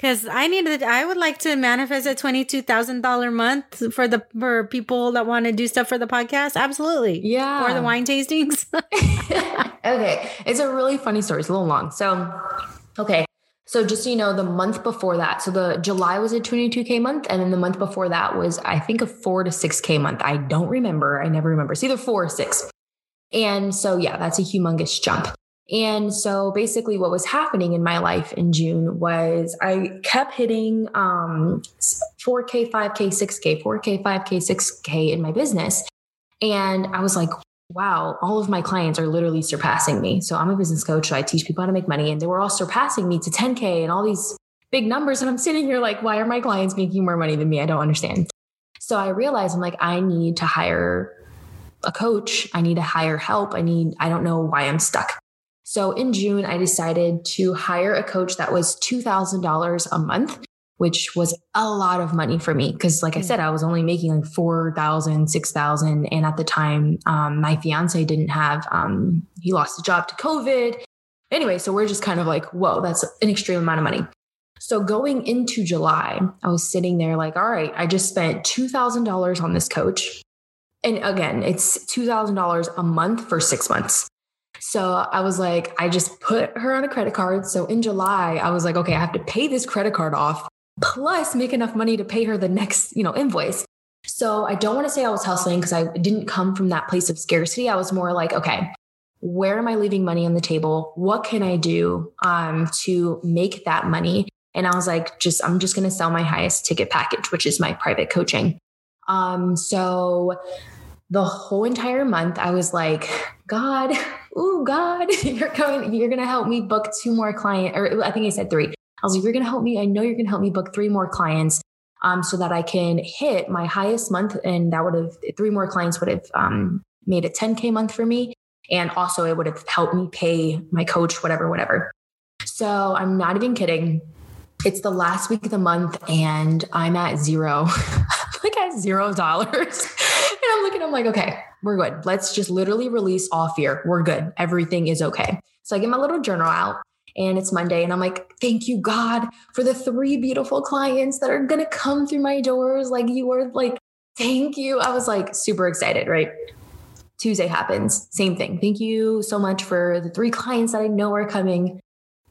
Because I needed, I would like to manifest a twenty-two thousand dollar month for the for people that want to do stuff for the podcast. Absolutely, Yeah. Or the wine tastings. [laughs] okay. It's a really funny story. It's a little long. So, okay. So just so you know, the month before that, so the July was a 22K month. And then the month before that was, I think, a four to 6K month. I don't remember. I never remember. It's either four or six. And so, yeah, that's a humongous jump. And so basically what was happening in my life in June was I kept hitting um 4K, 5K, 6K, 4K, 5K, 6K in my business. And I was like, wow, all of my clients are literally surpassing me. So I'm a business coach. So I teach people how to make money. And they were all surpassing me to 10K and all these big numbers. And I'm sitting here like, why are my clients making more money than me? I don't understand. So I realized I'm like, I need to hire a coach. I need to hire help. I need, I don't know why I'm stuck. So in June, I decided to hire a coach that was $2,000 a month, which was a lot of money for me. Cause like I said, I was only making like 4,000, 6,000. And at the time, um, my fiance didn't have, um, he lost his job to COVID. Anyway, so we're just kind of like, whoa, that's an extreme amount of money. So going into July, I was sitting there like, all right, I just spent $2,000 on this coach. And again, it's $2,000 a month for six months. So I was like, I just put her on a credit card. So in July, I was like, okay, I have to pay this credit card off plus make enough money to pay her the next, you know, invoice. So I don't want to say I was hustling because I didn't come from that place of scarcity. I was more like, okay, where am I leaving money on the table? What can I do um, to make that money? And I was like, just I'm just going to sell my highest ticket package, which is my private coaching. Um, so the whole entire month, I was like, God, [laughs] oh God, [laughs] you're coming, you're gonna help me book two more clients, or I think I said three. I was like, you're gonna help me. I know you're gonna help me book three more clients. Um, so that I can hit my highest month, and that would have three more clients would have um, made a 10k month for me, and also it would have helped me pay my coach, whatever, whatever. So I'm not even kidding. It's the last week of the month, and I'm at zero, [laughs] like at zero dollars. [laughs] and I'm looking, I'm like, okay, we're good. Let's just literally release all fear. We're good. Everything is okay. So I get my little journal out and it's Monday and I'm like, thank you, God, for the three beautiful clients that are going to come through my doors. Like you are like, thank you. I was like super excited, right? Tuesday happens. Same thing. Thank you so much for the three clients that I know are coming.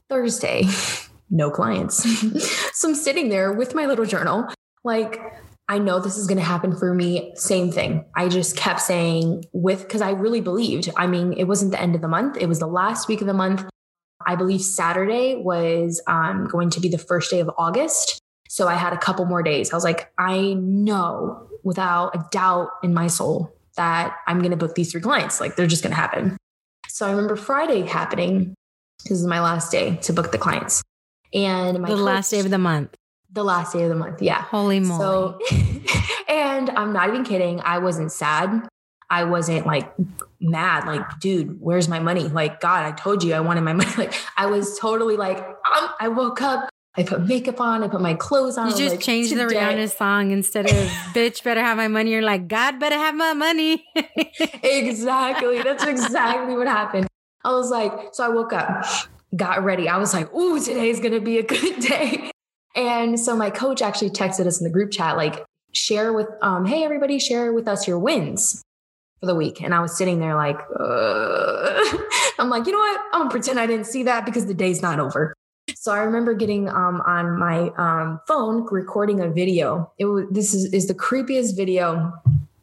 Thursday, [laughs] no clients. [laughs] so I'm sitting there with my little journal, like, I know this is going to happen for me. Same thing. I just kept saying with, because I really believed. I mean, it wasn't the end of the month, it was the last week of the month. I believe Saturday was um, going to be the first day of August. So I had a couple more days. I was like, I know without a doubt in my soul that I'm going to book these three clients. Like they're just going to happen. So I remember Friday happening. This is my last day to book the clients. And my the coach- last day of the month. The last day of the month. Yeah. Holy moly. So, [laughs] and I'm not even kidding. I wasn't sad. I wasn't like mad. Like, dude, where's my money? Like, God, I told you I wanted my [laughs] money. Like, I was totally like, um, I woke up, I put makeup on, I put my clothes on. you just like, changed the today- Rihanna song instead of [laughs] "Bitch better have my money." You're like, "God better have my money." exactly. That's exactly what happened. I was like, so I woke up, got ready. I was like, ooh, today's going to be a good day. And so my coach actually texted us in the group chat, like, share with, um, hey, everybody, share with us your wins for the week. And I was sitting there like. [laughs] I'm like, you know what? I'm gonna pretend I didn't see that because the day's not over. So I remember getting um, on my um, phone recording a video. It was this is, is the creepiest video.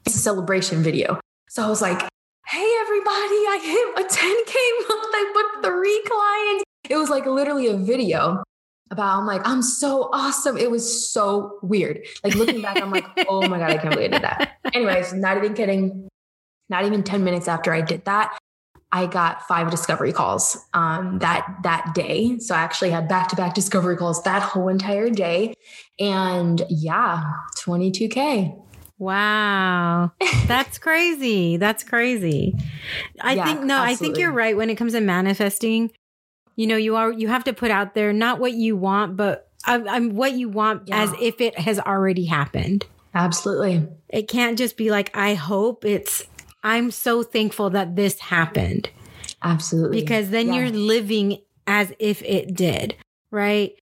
It's a celebration video. So I was like, hey everybody, I hit a 10K month. I booked three clients. It was like literally a video about, I'm like, I'm so awesome. It was so weird. Like looking back, I'm like, [laughs] oh my God, I can't believe I did that. Anyways, not even kidding. Not even 10 minutes after I did that, I got five discovery calls um, that that day. So I actually had back to back discovery calls that whole entire day, and yeah, 22k. Wow. [laughs] That's crazy. That's crazy. I Yeah, think no, I think you're right when it comes to manifesting. You know, you are you have to put out there not what you want, but I, I'm what you want Yeah. as if it has already happened. Absolutely. It can't just be like, I hope it's, I'm so thankful that this happened. Absolutely. Because then Yeah. you're living as if it did, right?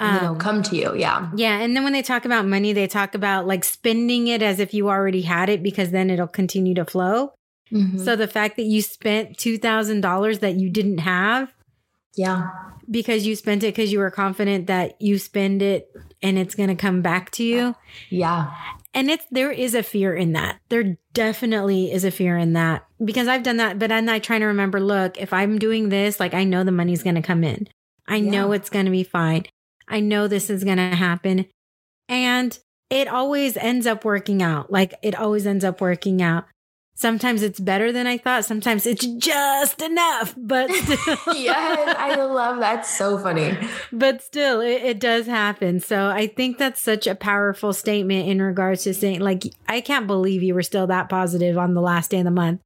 And it'll Um, come to you. Yeah. yeah. And then when they talk about money, they talk about like spending it as if you already had it because then it'll continue to flow. Mhm. So the fact that you spent $2,000 that you didn't have yeah. because you spent it because you were confident that you spend it and it's going to come back to you. Yeah. And it's there is a fear in that. There definitely is a fear in that because I've done that, but I'm not trying to remember. Look, if I'm doing this, like I know the money's going to come in. I know it's going to be fine. I know this is going to happen, and it always ends up working out. Like it always ends up working out. Sometimes it's better than I thought. Sometimes it's just enough, but [laughs] yes. I love that. So funny. but still it, it does happen so i think that's such a powerful statement in regards to saying like i can't believe you were still that positive on the last day of the month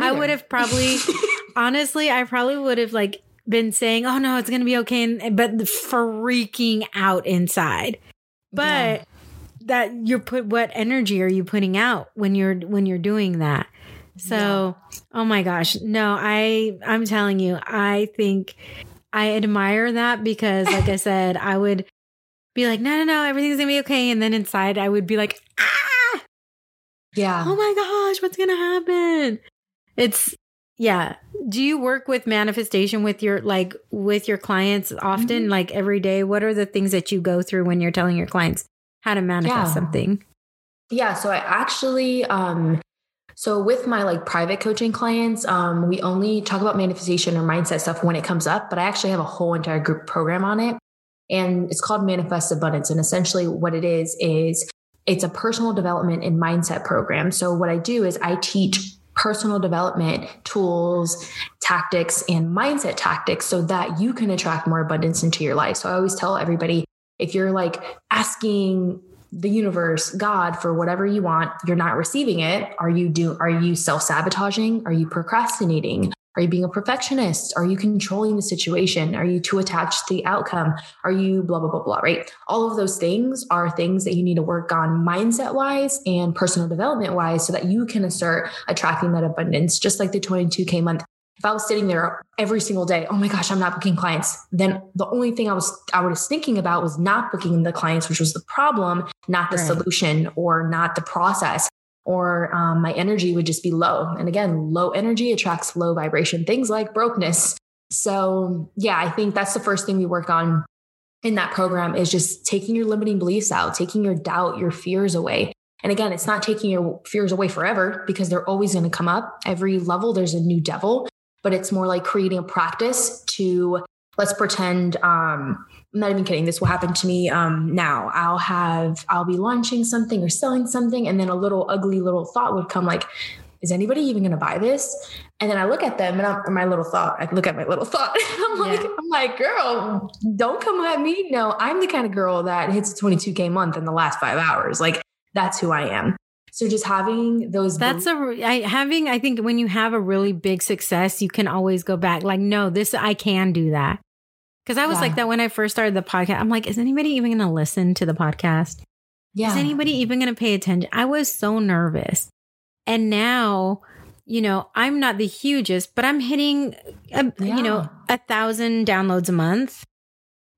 i would have probably [laughs] honestly i probably would have like been saying oh no it's gonna be okay and, but freaking out inside but Yeah. That you're put what energy are you putting out when you're when you're doing that? So oh my gosh. No i i'm telling you i think i admire that because like i [laughs] said i would be like no no no everything's gonna be okay. And then inside i would be like ah! Yeah. oh my gosh what's gonna happen? It's yeah. Do you work with manifestation with your like with your clients often Mhm. like every day? What are the things that you go through when you're telling your clients how to manifest Yeah. something Yeah, so I actually um so with my like private coaching clients, um we only talk about manifestation or mindset stuff when it comes up, but I actually have a whole entire group program on it. And it's called Manifest Abundance and essentially what it is is it's a personal development and mindset program. So what I do is I teach personal development tools, tactics and mindset tactics so that you can attract more abundance into your life. So I always tell everybody if you're like asking the universe, God, for whatever you want, you're not receiving it. Are you do are you self-sabotaging? Are you procrastinating? Are you being a perfectionist? Are you controlling the situation? Are you too attached to the outcome? Are you blah blah blah blah, right? All of those things are things that you need to work on mindset wise and personal development wise so that you can start attracting that abundance just like the 22k month if I was sitting there every single day, oh my gosh, I'm not booking clients, then the only thing I was I was thinking about was not booking the clients, which was the problem, not the Right. solution or not the process. Or um, my energy would just be low. And again, low energy attracts low vibration things like brokenness. So yeah, I think that's the first thing we work on in that program is just taking your limiting beliefs out, taking your doubt, your fears away. And again, it's not taking your fears away forever because they're always going to come up. Every level, there's a new devil but it's more like creating a practice to let's pretend um I'm not even kidding this will happen to me um now. I'll have I'll be launching something or selling something and then a little ugly little thought would come like is anybody even going to buy this? And then I look at them and I'm, my little thought I look at my little thought [laughs] I'm like I'm like girl don't come at me. No I'm the kind of girl that hits a 22k month in the last 5 hours. Like that's who I am so just having those That's a re- I, having. I think when you have a really big success, you can always go back. Like, no, this I can do that. Because I was Yeah. like that when I first started the podcast. I'm like, is anybody even going to listen to the podcast? yeah Is anybody even going to pay attention? I was so nervous, and now, you know, I'm not the hugest, but I'm hitting, a, you know, a thousand downloads a month.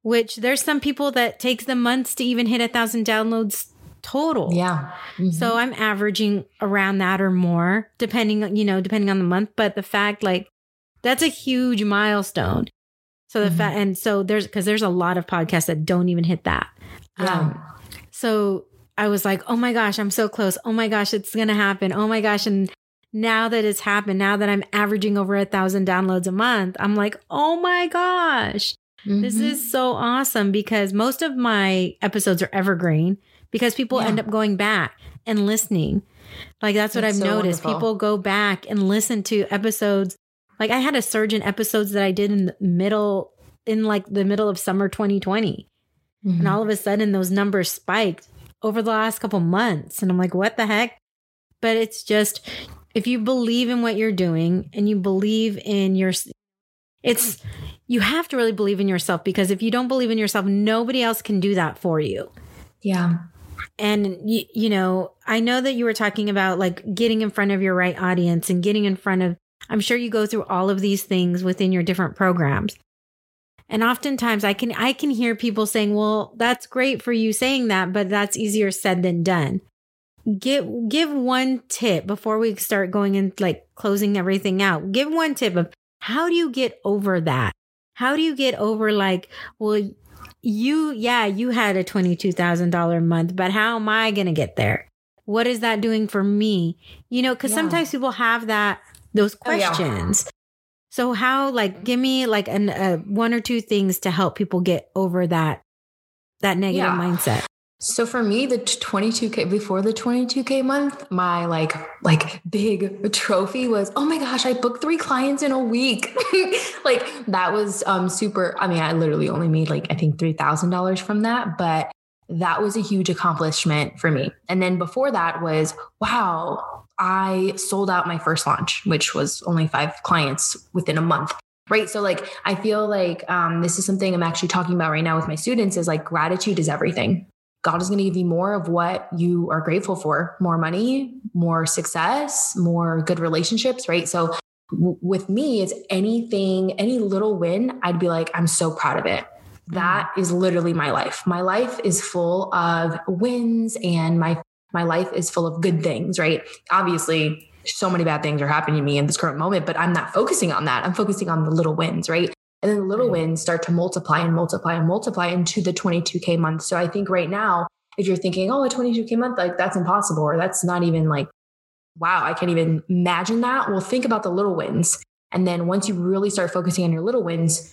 Which there's some people that takes them months to even hit a thousand downloads total. yeah Mhm. So I'm averaging around that or more, depending, you know, depending on the month. But the fact, like, that's a huge milestone. So the Mhm. fact, and so there's because there's a lot of podcasts that don't even hit that. Yeah. Um, so I was like, oh my gosh, I'm so close. Oh my gosh, it's gonna happen. Oh my gosh, and now that it's happened, now that I'm averaging over a thousand downloads a month, I'm like, oh my gosh, this Mhm. is so awesome because most of my episodes are evergreen because people Yeah. end up going back and listening. Like that's what That's I've so noticed. wonderful. People go back and listen to episodes. Like I had a surge in episodes that I did in the middle in like the middle of summer 2020. Mhm. And all of a sudden those numbers spiked over the last couple months and I'm like what the heck? But it's just if you believe in what you're doing and you believe in your it's you have to really believe in yourself because if you don't believe in yourself nobody else can do that for you. yeah and you, you know, I know that you were talking about like getting in front of your right audience and getting in front of, I'm sure you go through all of these things within your different programs. And oftentimes I can, I can hear people saying, well, that's great for you saying that, but that's easier said than done. Give, give one tip before we start going and like closing everything out. Give one tip of how do you get over that? How do you get over like, well, you, yeah, you had a $22,000 month, but how am I going to get there? What is that doing for me? You know, because yeah. sometimes people have that, those questions. Oh, yeah. So how, like, give me like an, uh, one or two things to help people get over that, that negative yeah. mindset. So for me, the 22k before the 22k month, my like like big trophy was, oh my gosh, I booked three clients in a week. [laughs] like that was um super. I mean, I literally only made like I think three thousand dollars from that, but that was a huge accomplishment for me. And then before that was, wow, I sold out my first launch, which was only five clients within a month right so like i feel like um, this is something i'm actually talking about right now with my students is like gratitude is everything God is going to give you more of what you are grateful for more money, more success, more good relationships, right? So w- with me, it's anything, any little win, I'd be like, I'm so proud of it. That mm. is literally my life. My life is full of wins and my my life is full of good things, right? Obviously, so many bad things are happening to me in this current moment, but I'm not focusing on that. I'm focusing on the little wins, right? And then the little wins start to multiply and multiply and multiply into the 22K month. So I think right now, if you're thinking, oh, a 22K month, like that's impossible, or that's not even like, wow, I can't even imagine that. Well, think about the little wins. And then once you really start focusing on your little wins,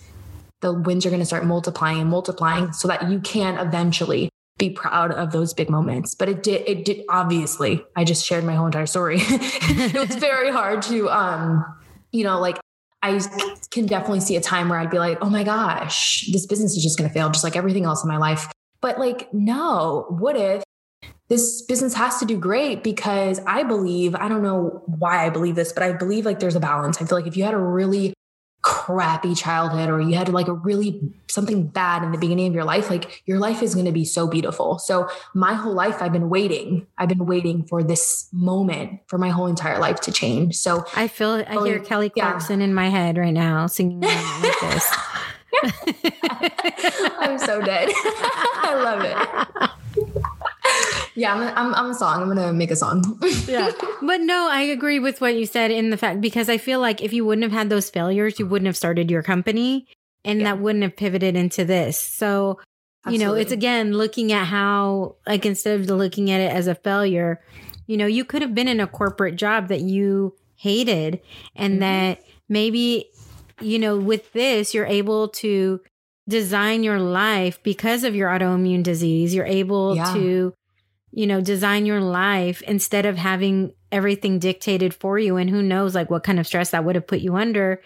the wins are going to start multiplying and multiplying so that you can eventually be proud of those big moments. But it did, it did, obviously, I just shared my whole entire story. [laughs] it was [laughs] very hard to, um, you know, like I can definitely see a time where I'd be like, oh my gosh, this business is just going to fail, just like everything else in my life. But like, no, what if this business has to do great? Because I believe, I don't know why I believe this, but I believe like there's a balance. I feel like if you had a really crappy childhood or you had like a really something bad in the beginning of your life, like your life is going to be so beautiful. So my whole life, I've been waiting. I've been waiting for this moment for my whole entire life to change. So I feel, I hear um, Kelly Clarkson yeah. in my head right now singing [laughs] like this. [laughs] I'm so dead. [laughs] I love it. Yeah, I'm, I'm, I'm a song. I'm gonna make a song. [laughs] yeah, but no, I agree with what you said in the fact because I feel like if you wouldn't have had those failures, you wouldn't have started your company, and yeah. that wouldn't have pivoted into this. So, Absolutely. you know, it's again looking at how, like, instead of looking at it as a failure, you know, you could have been in a corporate job that you hated, and mm-hmm. that maybe, you know, with this, you're able to design your life because of your autoimmune disease. You're able yeah. to you know, design your life instead of having everything dictated for you. And who knows, like, what kind of stress that would have put you under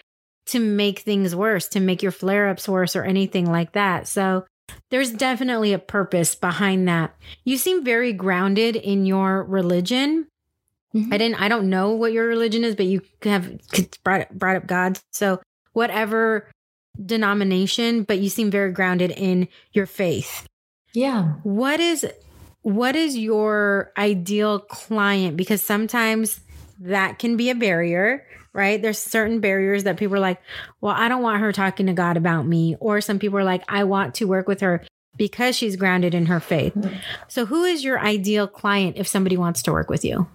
to make things worse, to make your flare ups worse or anything like that. So, there's definitely a purpose behind that. You seem very grounded in your religion. Mm-hmm. I didn't, I don't know what your religion is, but you have brought, brought up God. So, whatever denomination, but you seem very grounded in your faith. Yeah. What is what is your ideal client? Because sometimes that can be a barrier, right? There's certain barriers that people are like, well, I don't want her talking to God about me. Or some people are like, I want to work with her because she's grounded in her faith. So, who is your ideal client if somebody wants to work with you?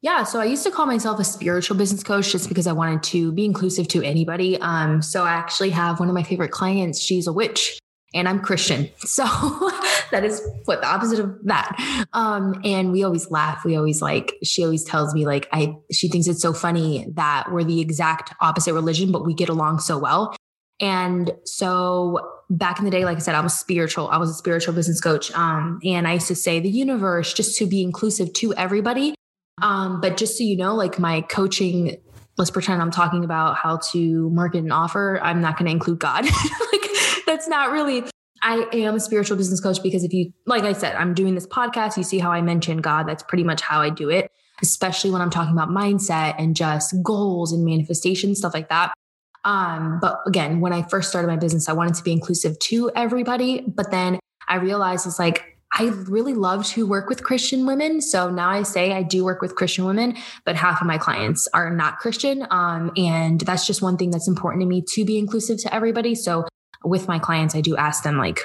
Yeah, so I used to call myself a spiritual business coach just because I wanted to be inclusive to anybody. Um, so I actually have one of my favorite clients. She's a witch and I'm Christian. [laughs] So [laughs] that is what the opposite of that. Um, and we always laugh. We always like, she always tells me like, I, she thinks it's so funny that we're the exact opposite religion, but we get along so well. And so back in the day, like I said, I was spiritual. I was a spiritual business coach. Um, and I used to say the universe just to be inclusive to everybody. Um, but just so you know, like my coaching let's pretend I'm talking about how to market an offer. I'm not going to include God. [laughs] like [laughs] that's not really I am a spiritual business coach because if you, like I said, I'm doing this podcast, you see how I mention God. That's pretty much how I do it, especially when I'm talking about mindset and just goals and manifestation, stuff like that. Um, but again, when I first started my business, I wanted to be inclusive to everybody. But then I realized it's like, I really love to work with Christian women. So now I say I do work with Christian women, but half of my clients are not Christian. Um, and that's just one thing that's important to me to be inclusive to everybody. So with my clients, I do ask them like,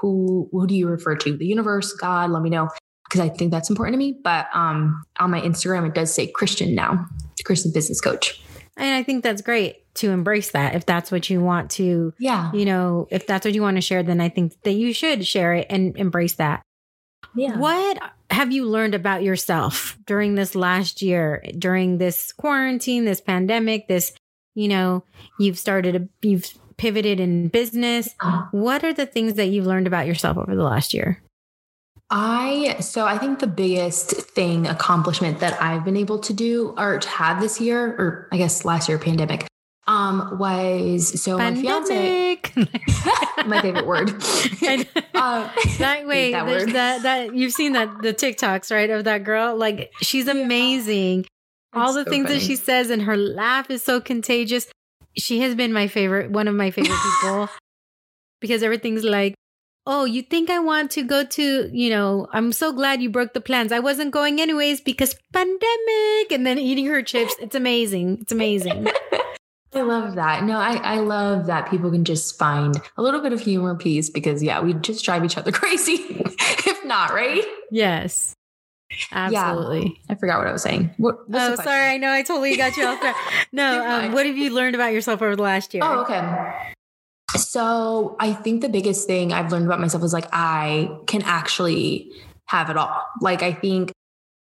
who who do you refer to? The universe, God, let me know. Because I think that's important to me. But um, on my Instagram, it does say Christian now, Christian business coach. And I think that's great to embrace that. If that's what you want to, yeah, you know, if that's what you want to share, then I think that you should share it and embrace that. Yeah. What have you learned about yourself during this last year, during this quarantine, this pandemic, this, you know, you've started, a, you've pivoted in business. What are the things that you've learned about yourself over the last year? I so I think the biggest thing accomplishment that I've been able to do or to have this year, or I guess last year pandemic, um, was so pandemic. my fiance, [laughs] my favorite word. [laughs] [laughs] um, that way, that, word. that that you've seen that the TikToks right of that girl, like she's amazing. Yeah. All the so things funny. that she says and her laugh is so contagious. She has been my favorite, one of my favorite [laughs] people, because everything's like oh, you think I want to go to, you know, I'm so glad you broke the plans. I wasn't going anyways because pandemic and then eating her chips. It's amazing. It's amazing. [laughs] I love that. No, I, I love that people can just find a little bit of humor piece because yeah, we just drive each other [laughs] crazy. if not, right? Yes. Absolutely. Yeah. I forgot what I was saying. What, oh, sorry. I know I totally got you off track. [laughs] No, um, what have you learned about yourself over the last year? Oh, okay. So I think the biggest thing I've learned about myself is like I can actually have it all. Like I think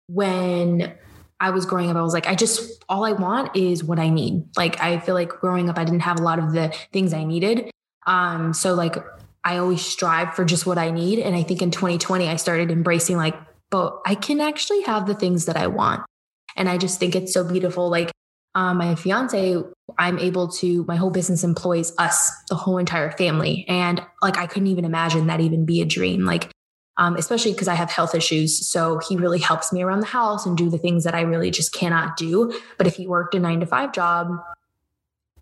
when I was growing up, I was like, I just all I want is what I need. Like I feel like growing up, I didn't have a lot of the things I needed. Um, so like I always strive for just what I need. And I think in 2020, I started embracing like, but I can actually have the things that I want. And I just think it's so beautiful. Like um, my fiance, I'm able to, my whole business employs us, the whole entire family. And like, I couldn't even imagine that even be a dream. Like, um, especially because I have health issues. So he really helps me around the house and do the things that I really just cannot do. But if he worked a nine to five job,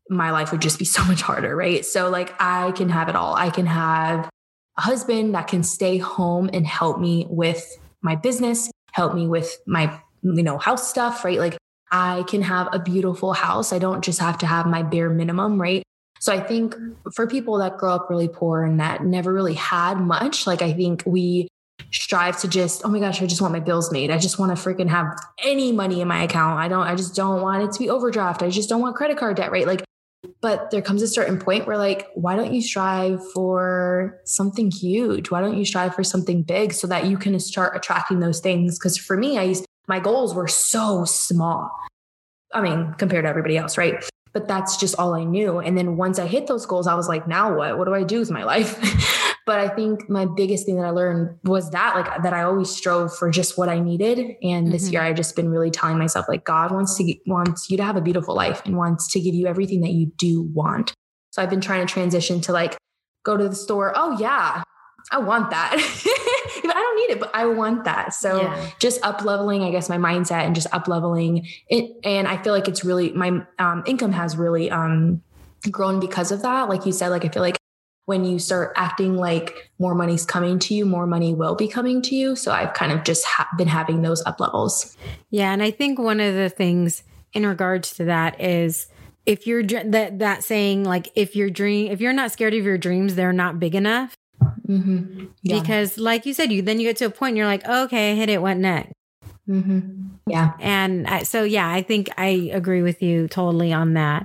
my life would just be so much harder. Right. So, like, I can have it all. I can have a husband that can stay home and help me with my business, help me with my, you know, house stuff. Right. Like, I can have a beautiful house. I don't just have to have my bare minimum, right? So I think for people that grow up really poor and that never really had much, like I think we strive to just, oh my gosh, I just want my bills made. I just want to freaking have any money in my account. I don't, I just don't want it to be overdraft. I just don't want credit card debt, right? Like, but there comes a certain point where like, why don't you strive for something huge? Why don't you strive for something big so that you can start attracting those things? Cause for me, I used, my goals were so small. I mean, compared to everybody else, right? But that's just all I knew. And then once I hit those goals, I was like, now what? What do I do with my life? [laughs] but I think my biggest thing that I learned was that, like, that I always strove for just what I needed. And mm-hmm. this year, I've just been really telling myself, like, God wants to wants you to have a beautiful life and wants to give you everything that you do want. So I've been trying to transition to like go to the store. Oh yeah, I want that. [laughs] I don't need it, but I want that. So yeah. just up leveling, I guess, my mindset and just up leveling it. And I feel like it's really my um, income has really um, grown because of that. Like you said, like I feel like when you start acting like more money's coming to you, more money will be coming to you. So I've kind of just ha- been having those up levels. Yeah, and I think one of the things in regards to that is if you're that that saying like if your dream if you're not scared of your dreams, they're not big enough Mm-hmm. Yeah. Because, like you said, you then you get to a point and you're like, okay, I hit it. What next? Mm-hmm. Yeah. And I, so, yeah, I think I agree with you totally on that.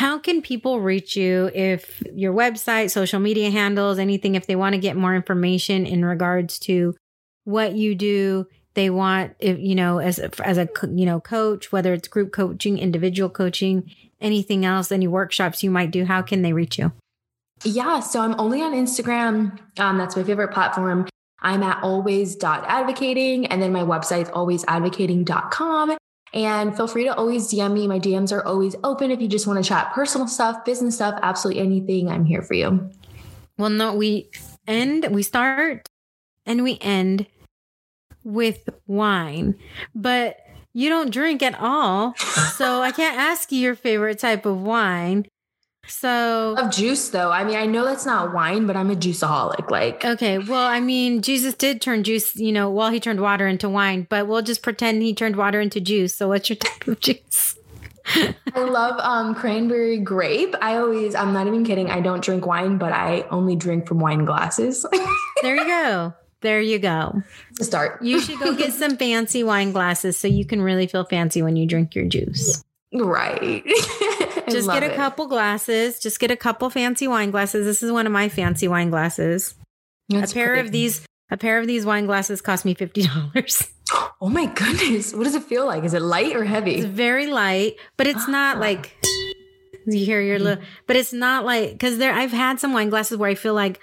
How can people reach you if your website, social media handles, anything, if they want to get more information in regards to what you do? They want, if you know, as as a you know coach, whether it's group coaching, individual coaching, anything else, any workshops you might do. How can they reach you? Yeah, so I'm only on Instagram. Um, that's my favorite platform. I'm at always.advocating, and then my website's alwaysadvocating.com. And feel free to always DM me. My DMs are always open if you just want to chat personal stuff, business stuff, absolutely anything. I'm here for you. Well, no, we end, we start and we end with wine, but you don't drink at all. so I can't ask you your favorite type of wine. So of juice though. I mean, I know that's not wine, but I'm a juiceaholic. Like Okay, well, I mean, Jesus did turn juice, you know, well, he turned water into wine, but we'll just pretend he turned water into juice. So what's your type of juice? [laughs] I love um cranberry grape. I always I'm not even kidding. I don't drink wine, but I only drink from wine glasses. [laughs] there you go. There you go. To start. You should go get some fancy wine glasses so you can really feel fancy when you drink your juice. [laughs] Right. [laughs] just get a it. couple glasses. Just get a couple fancy wine glasses. This is one of my fancy wine glasses. That's a pair pretty. of these a pair of these wine glasses cost me $50. [laughs] [gasps] Oh my goodness. What does it feel like? Is it light or heavy? It's very light, but it's [gasps] not like you hear your little, but it's not like, cause there, I've had some wine glasses where I feel like,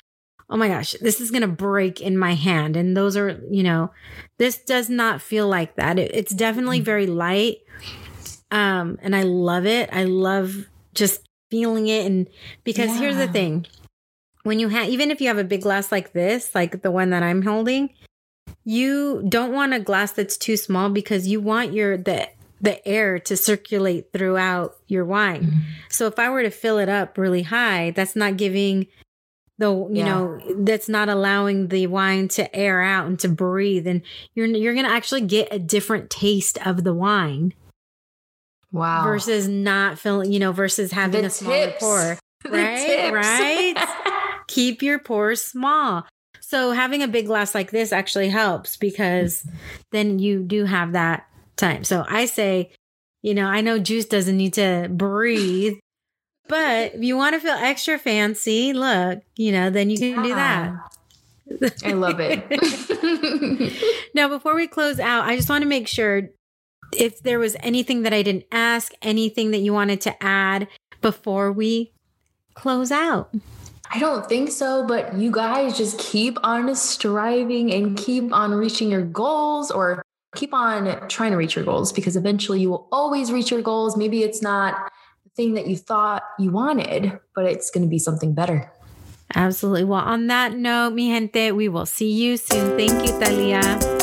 oh my gosh, this is going to break in my hand. And those are, you know, this does not feel like that. It, it's definitely mm. very light. Um, and I love it. I love just feeling it. And because yeah. here's the thing when you have, even if you have a big glass like this, like the one that I'm holding, you don't want a glass that's too small because you want your, the, the air to circulate throughout your wine. Mm-hmm. So if I were to fill it up really high, that's not giving the you yeah. know that's not allowing the wine to air out and to breathe and you're you're going to actually get a different taste of the wine. Wow. Versus not filling, you know, versus having the a smaller tips. pour. [laughs] Right? right? [laughs] Keep your pores small. So having a big glass like this actually helps because then you do have that time. So I say, you know, I know juice doesn't need to breathe, but if you want to feel extra fancy, look, you know, then you can do that. I love it. [laughs] now, before we close out, I just want to make sure if there was anything that I didn't ask, anything that you wanted to add before we close out. I don't think so, but you guys just keep on striving and keep on reaching your goals or keep on trying to reach your goals because eventually you will always reach your goals. Maybe it's not the thing that you thought you wanted, but it's going to be something better. Absolutely. Well, on that note, mi gente, we will see you soon. Thank you, Talia.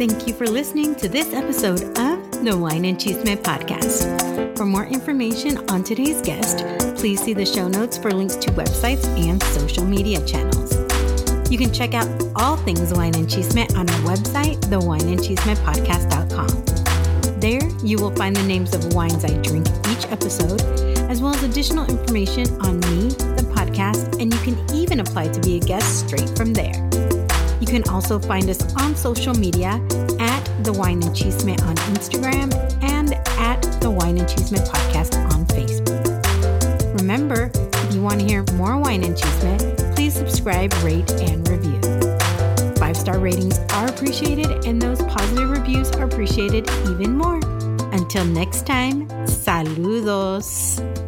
Thank you for listening to this episode of the Wine and Chisme podcast. For more information on today's guest, please see the show notes for links to websites and social media channels. You can check out all things wine and chisme on our website, thewineandchismepodcast.com. There, you will find the names of wines I drink each episode, as well as additional information on me, the podcast, and you can even apply to be a guest straight from there. You can also find us on social media at The Wine and Chisme on Instagram and at The Wine and Chisme Podcast on Facebook. Remember, if you want to hear more Wine and Chisme, please subscribe, rate, and review. Five star ratings are appreciated, and those positive reviews are appreciated even more. Until next time, saludos.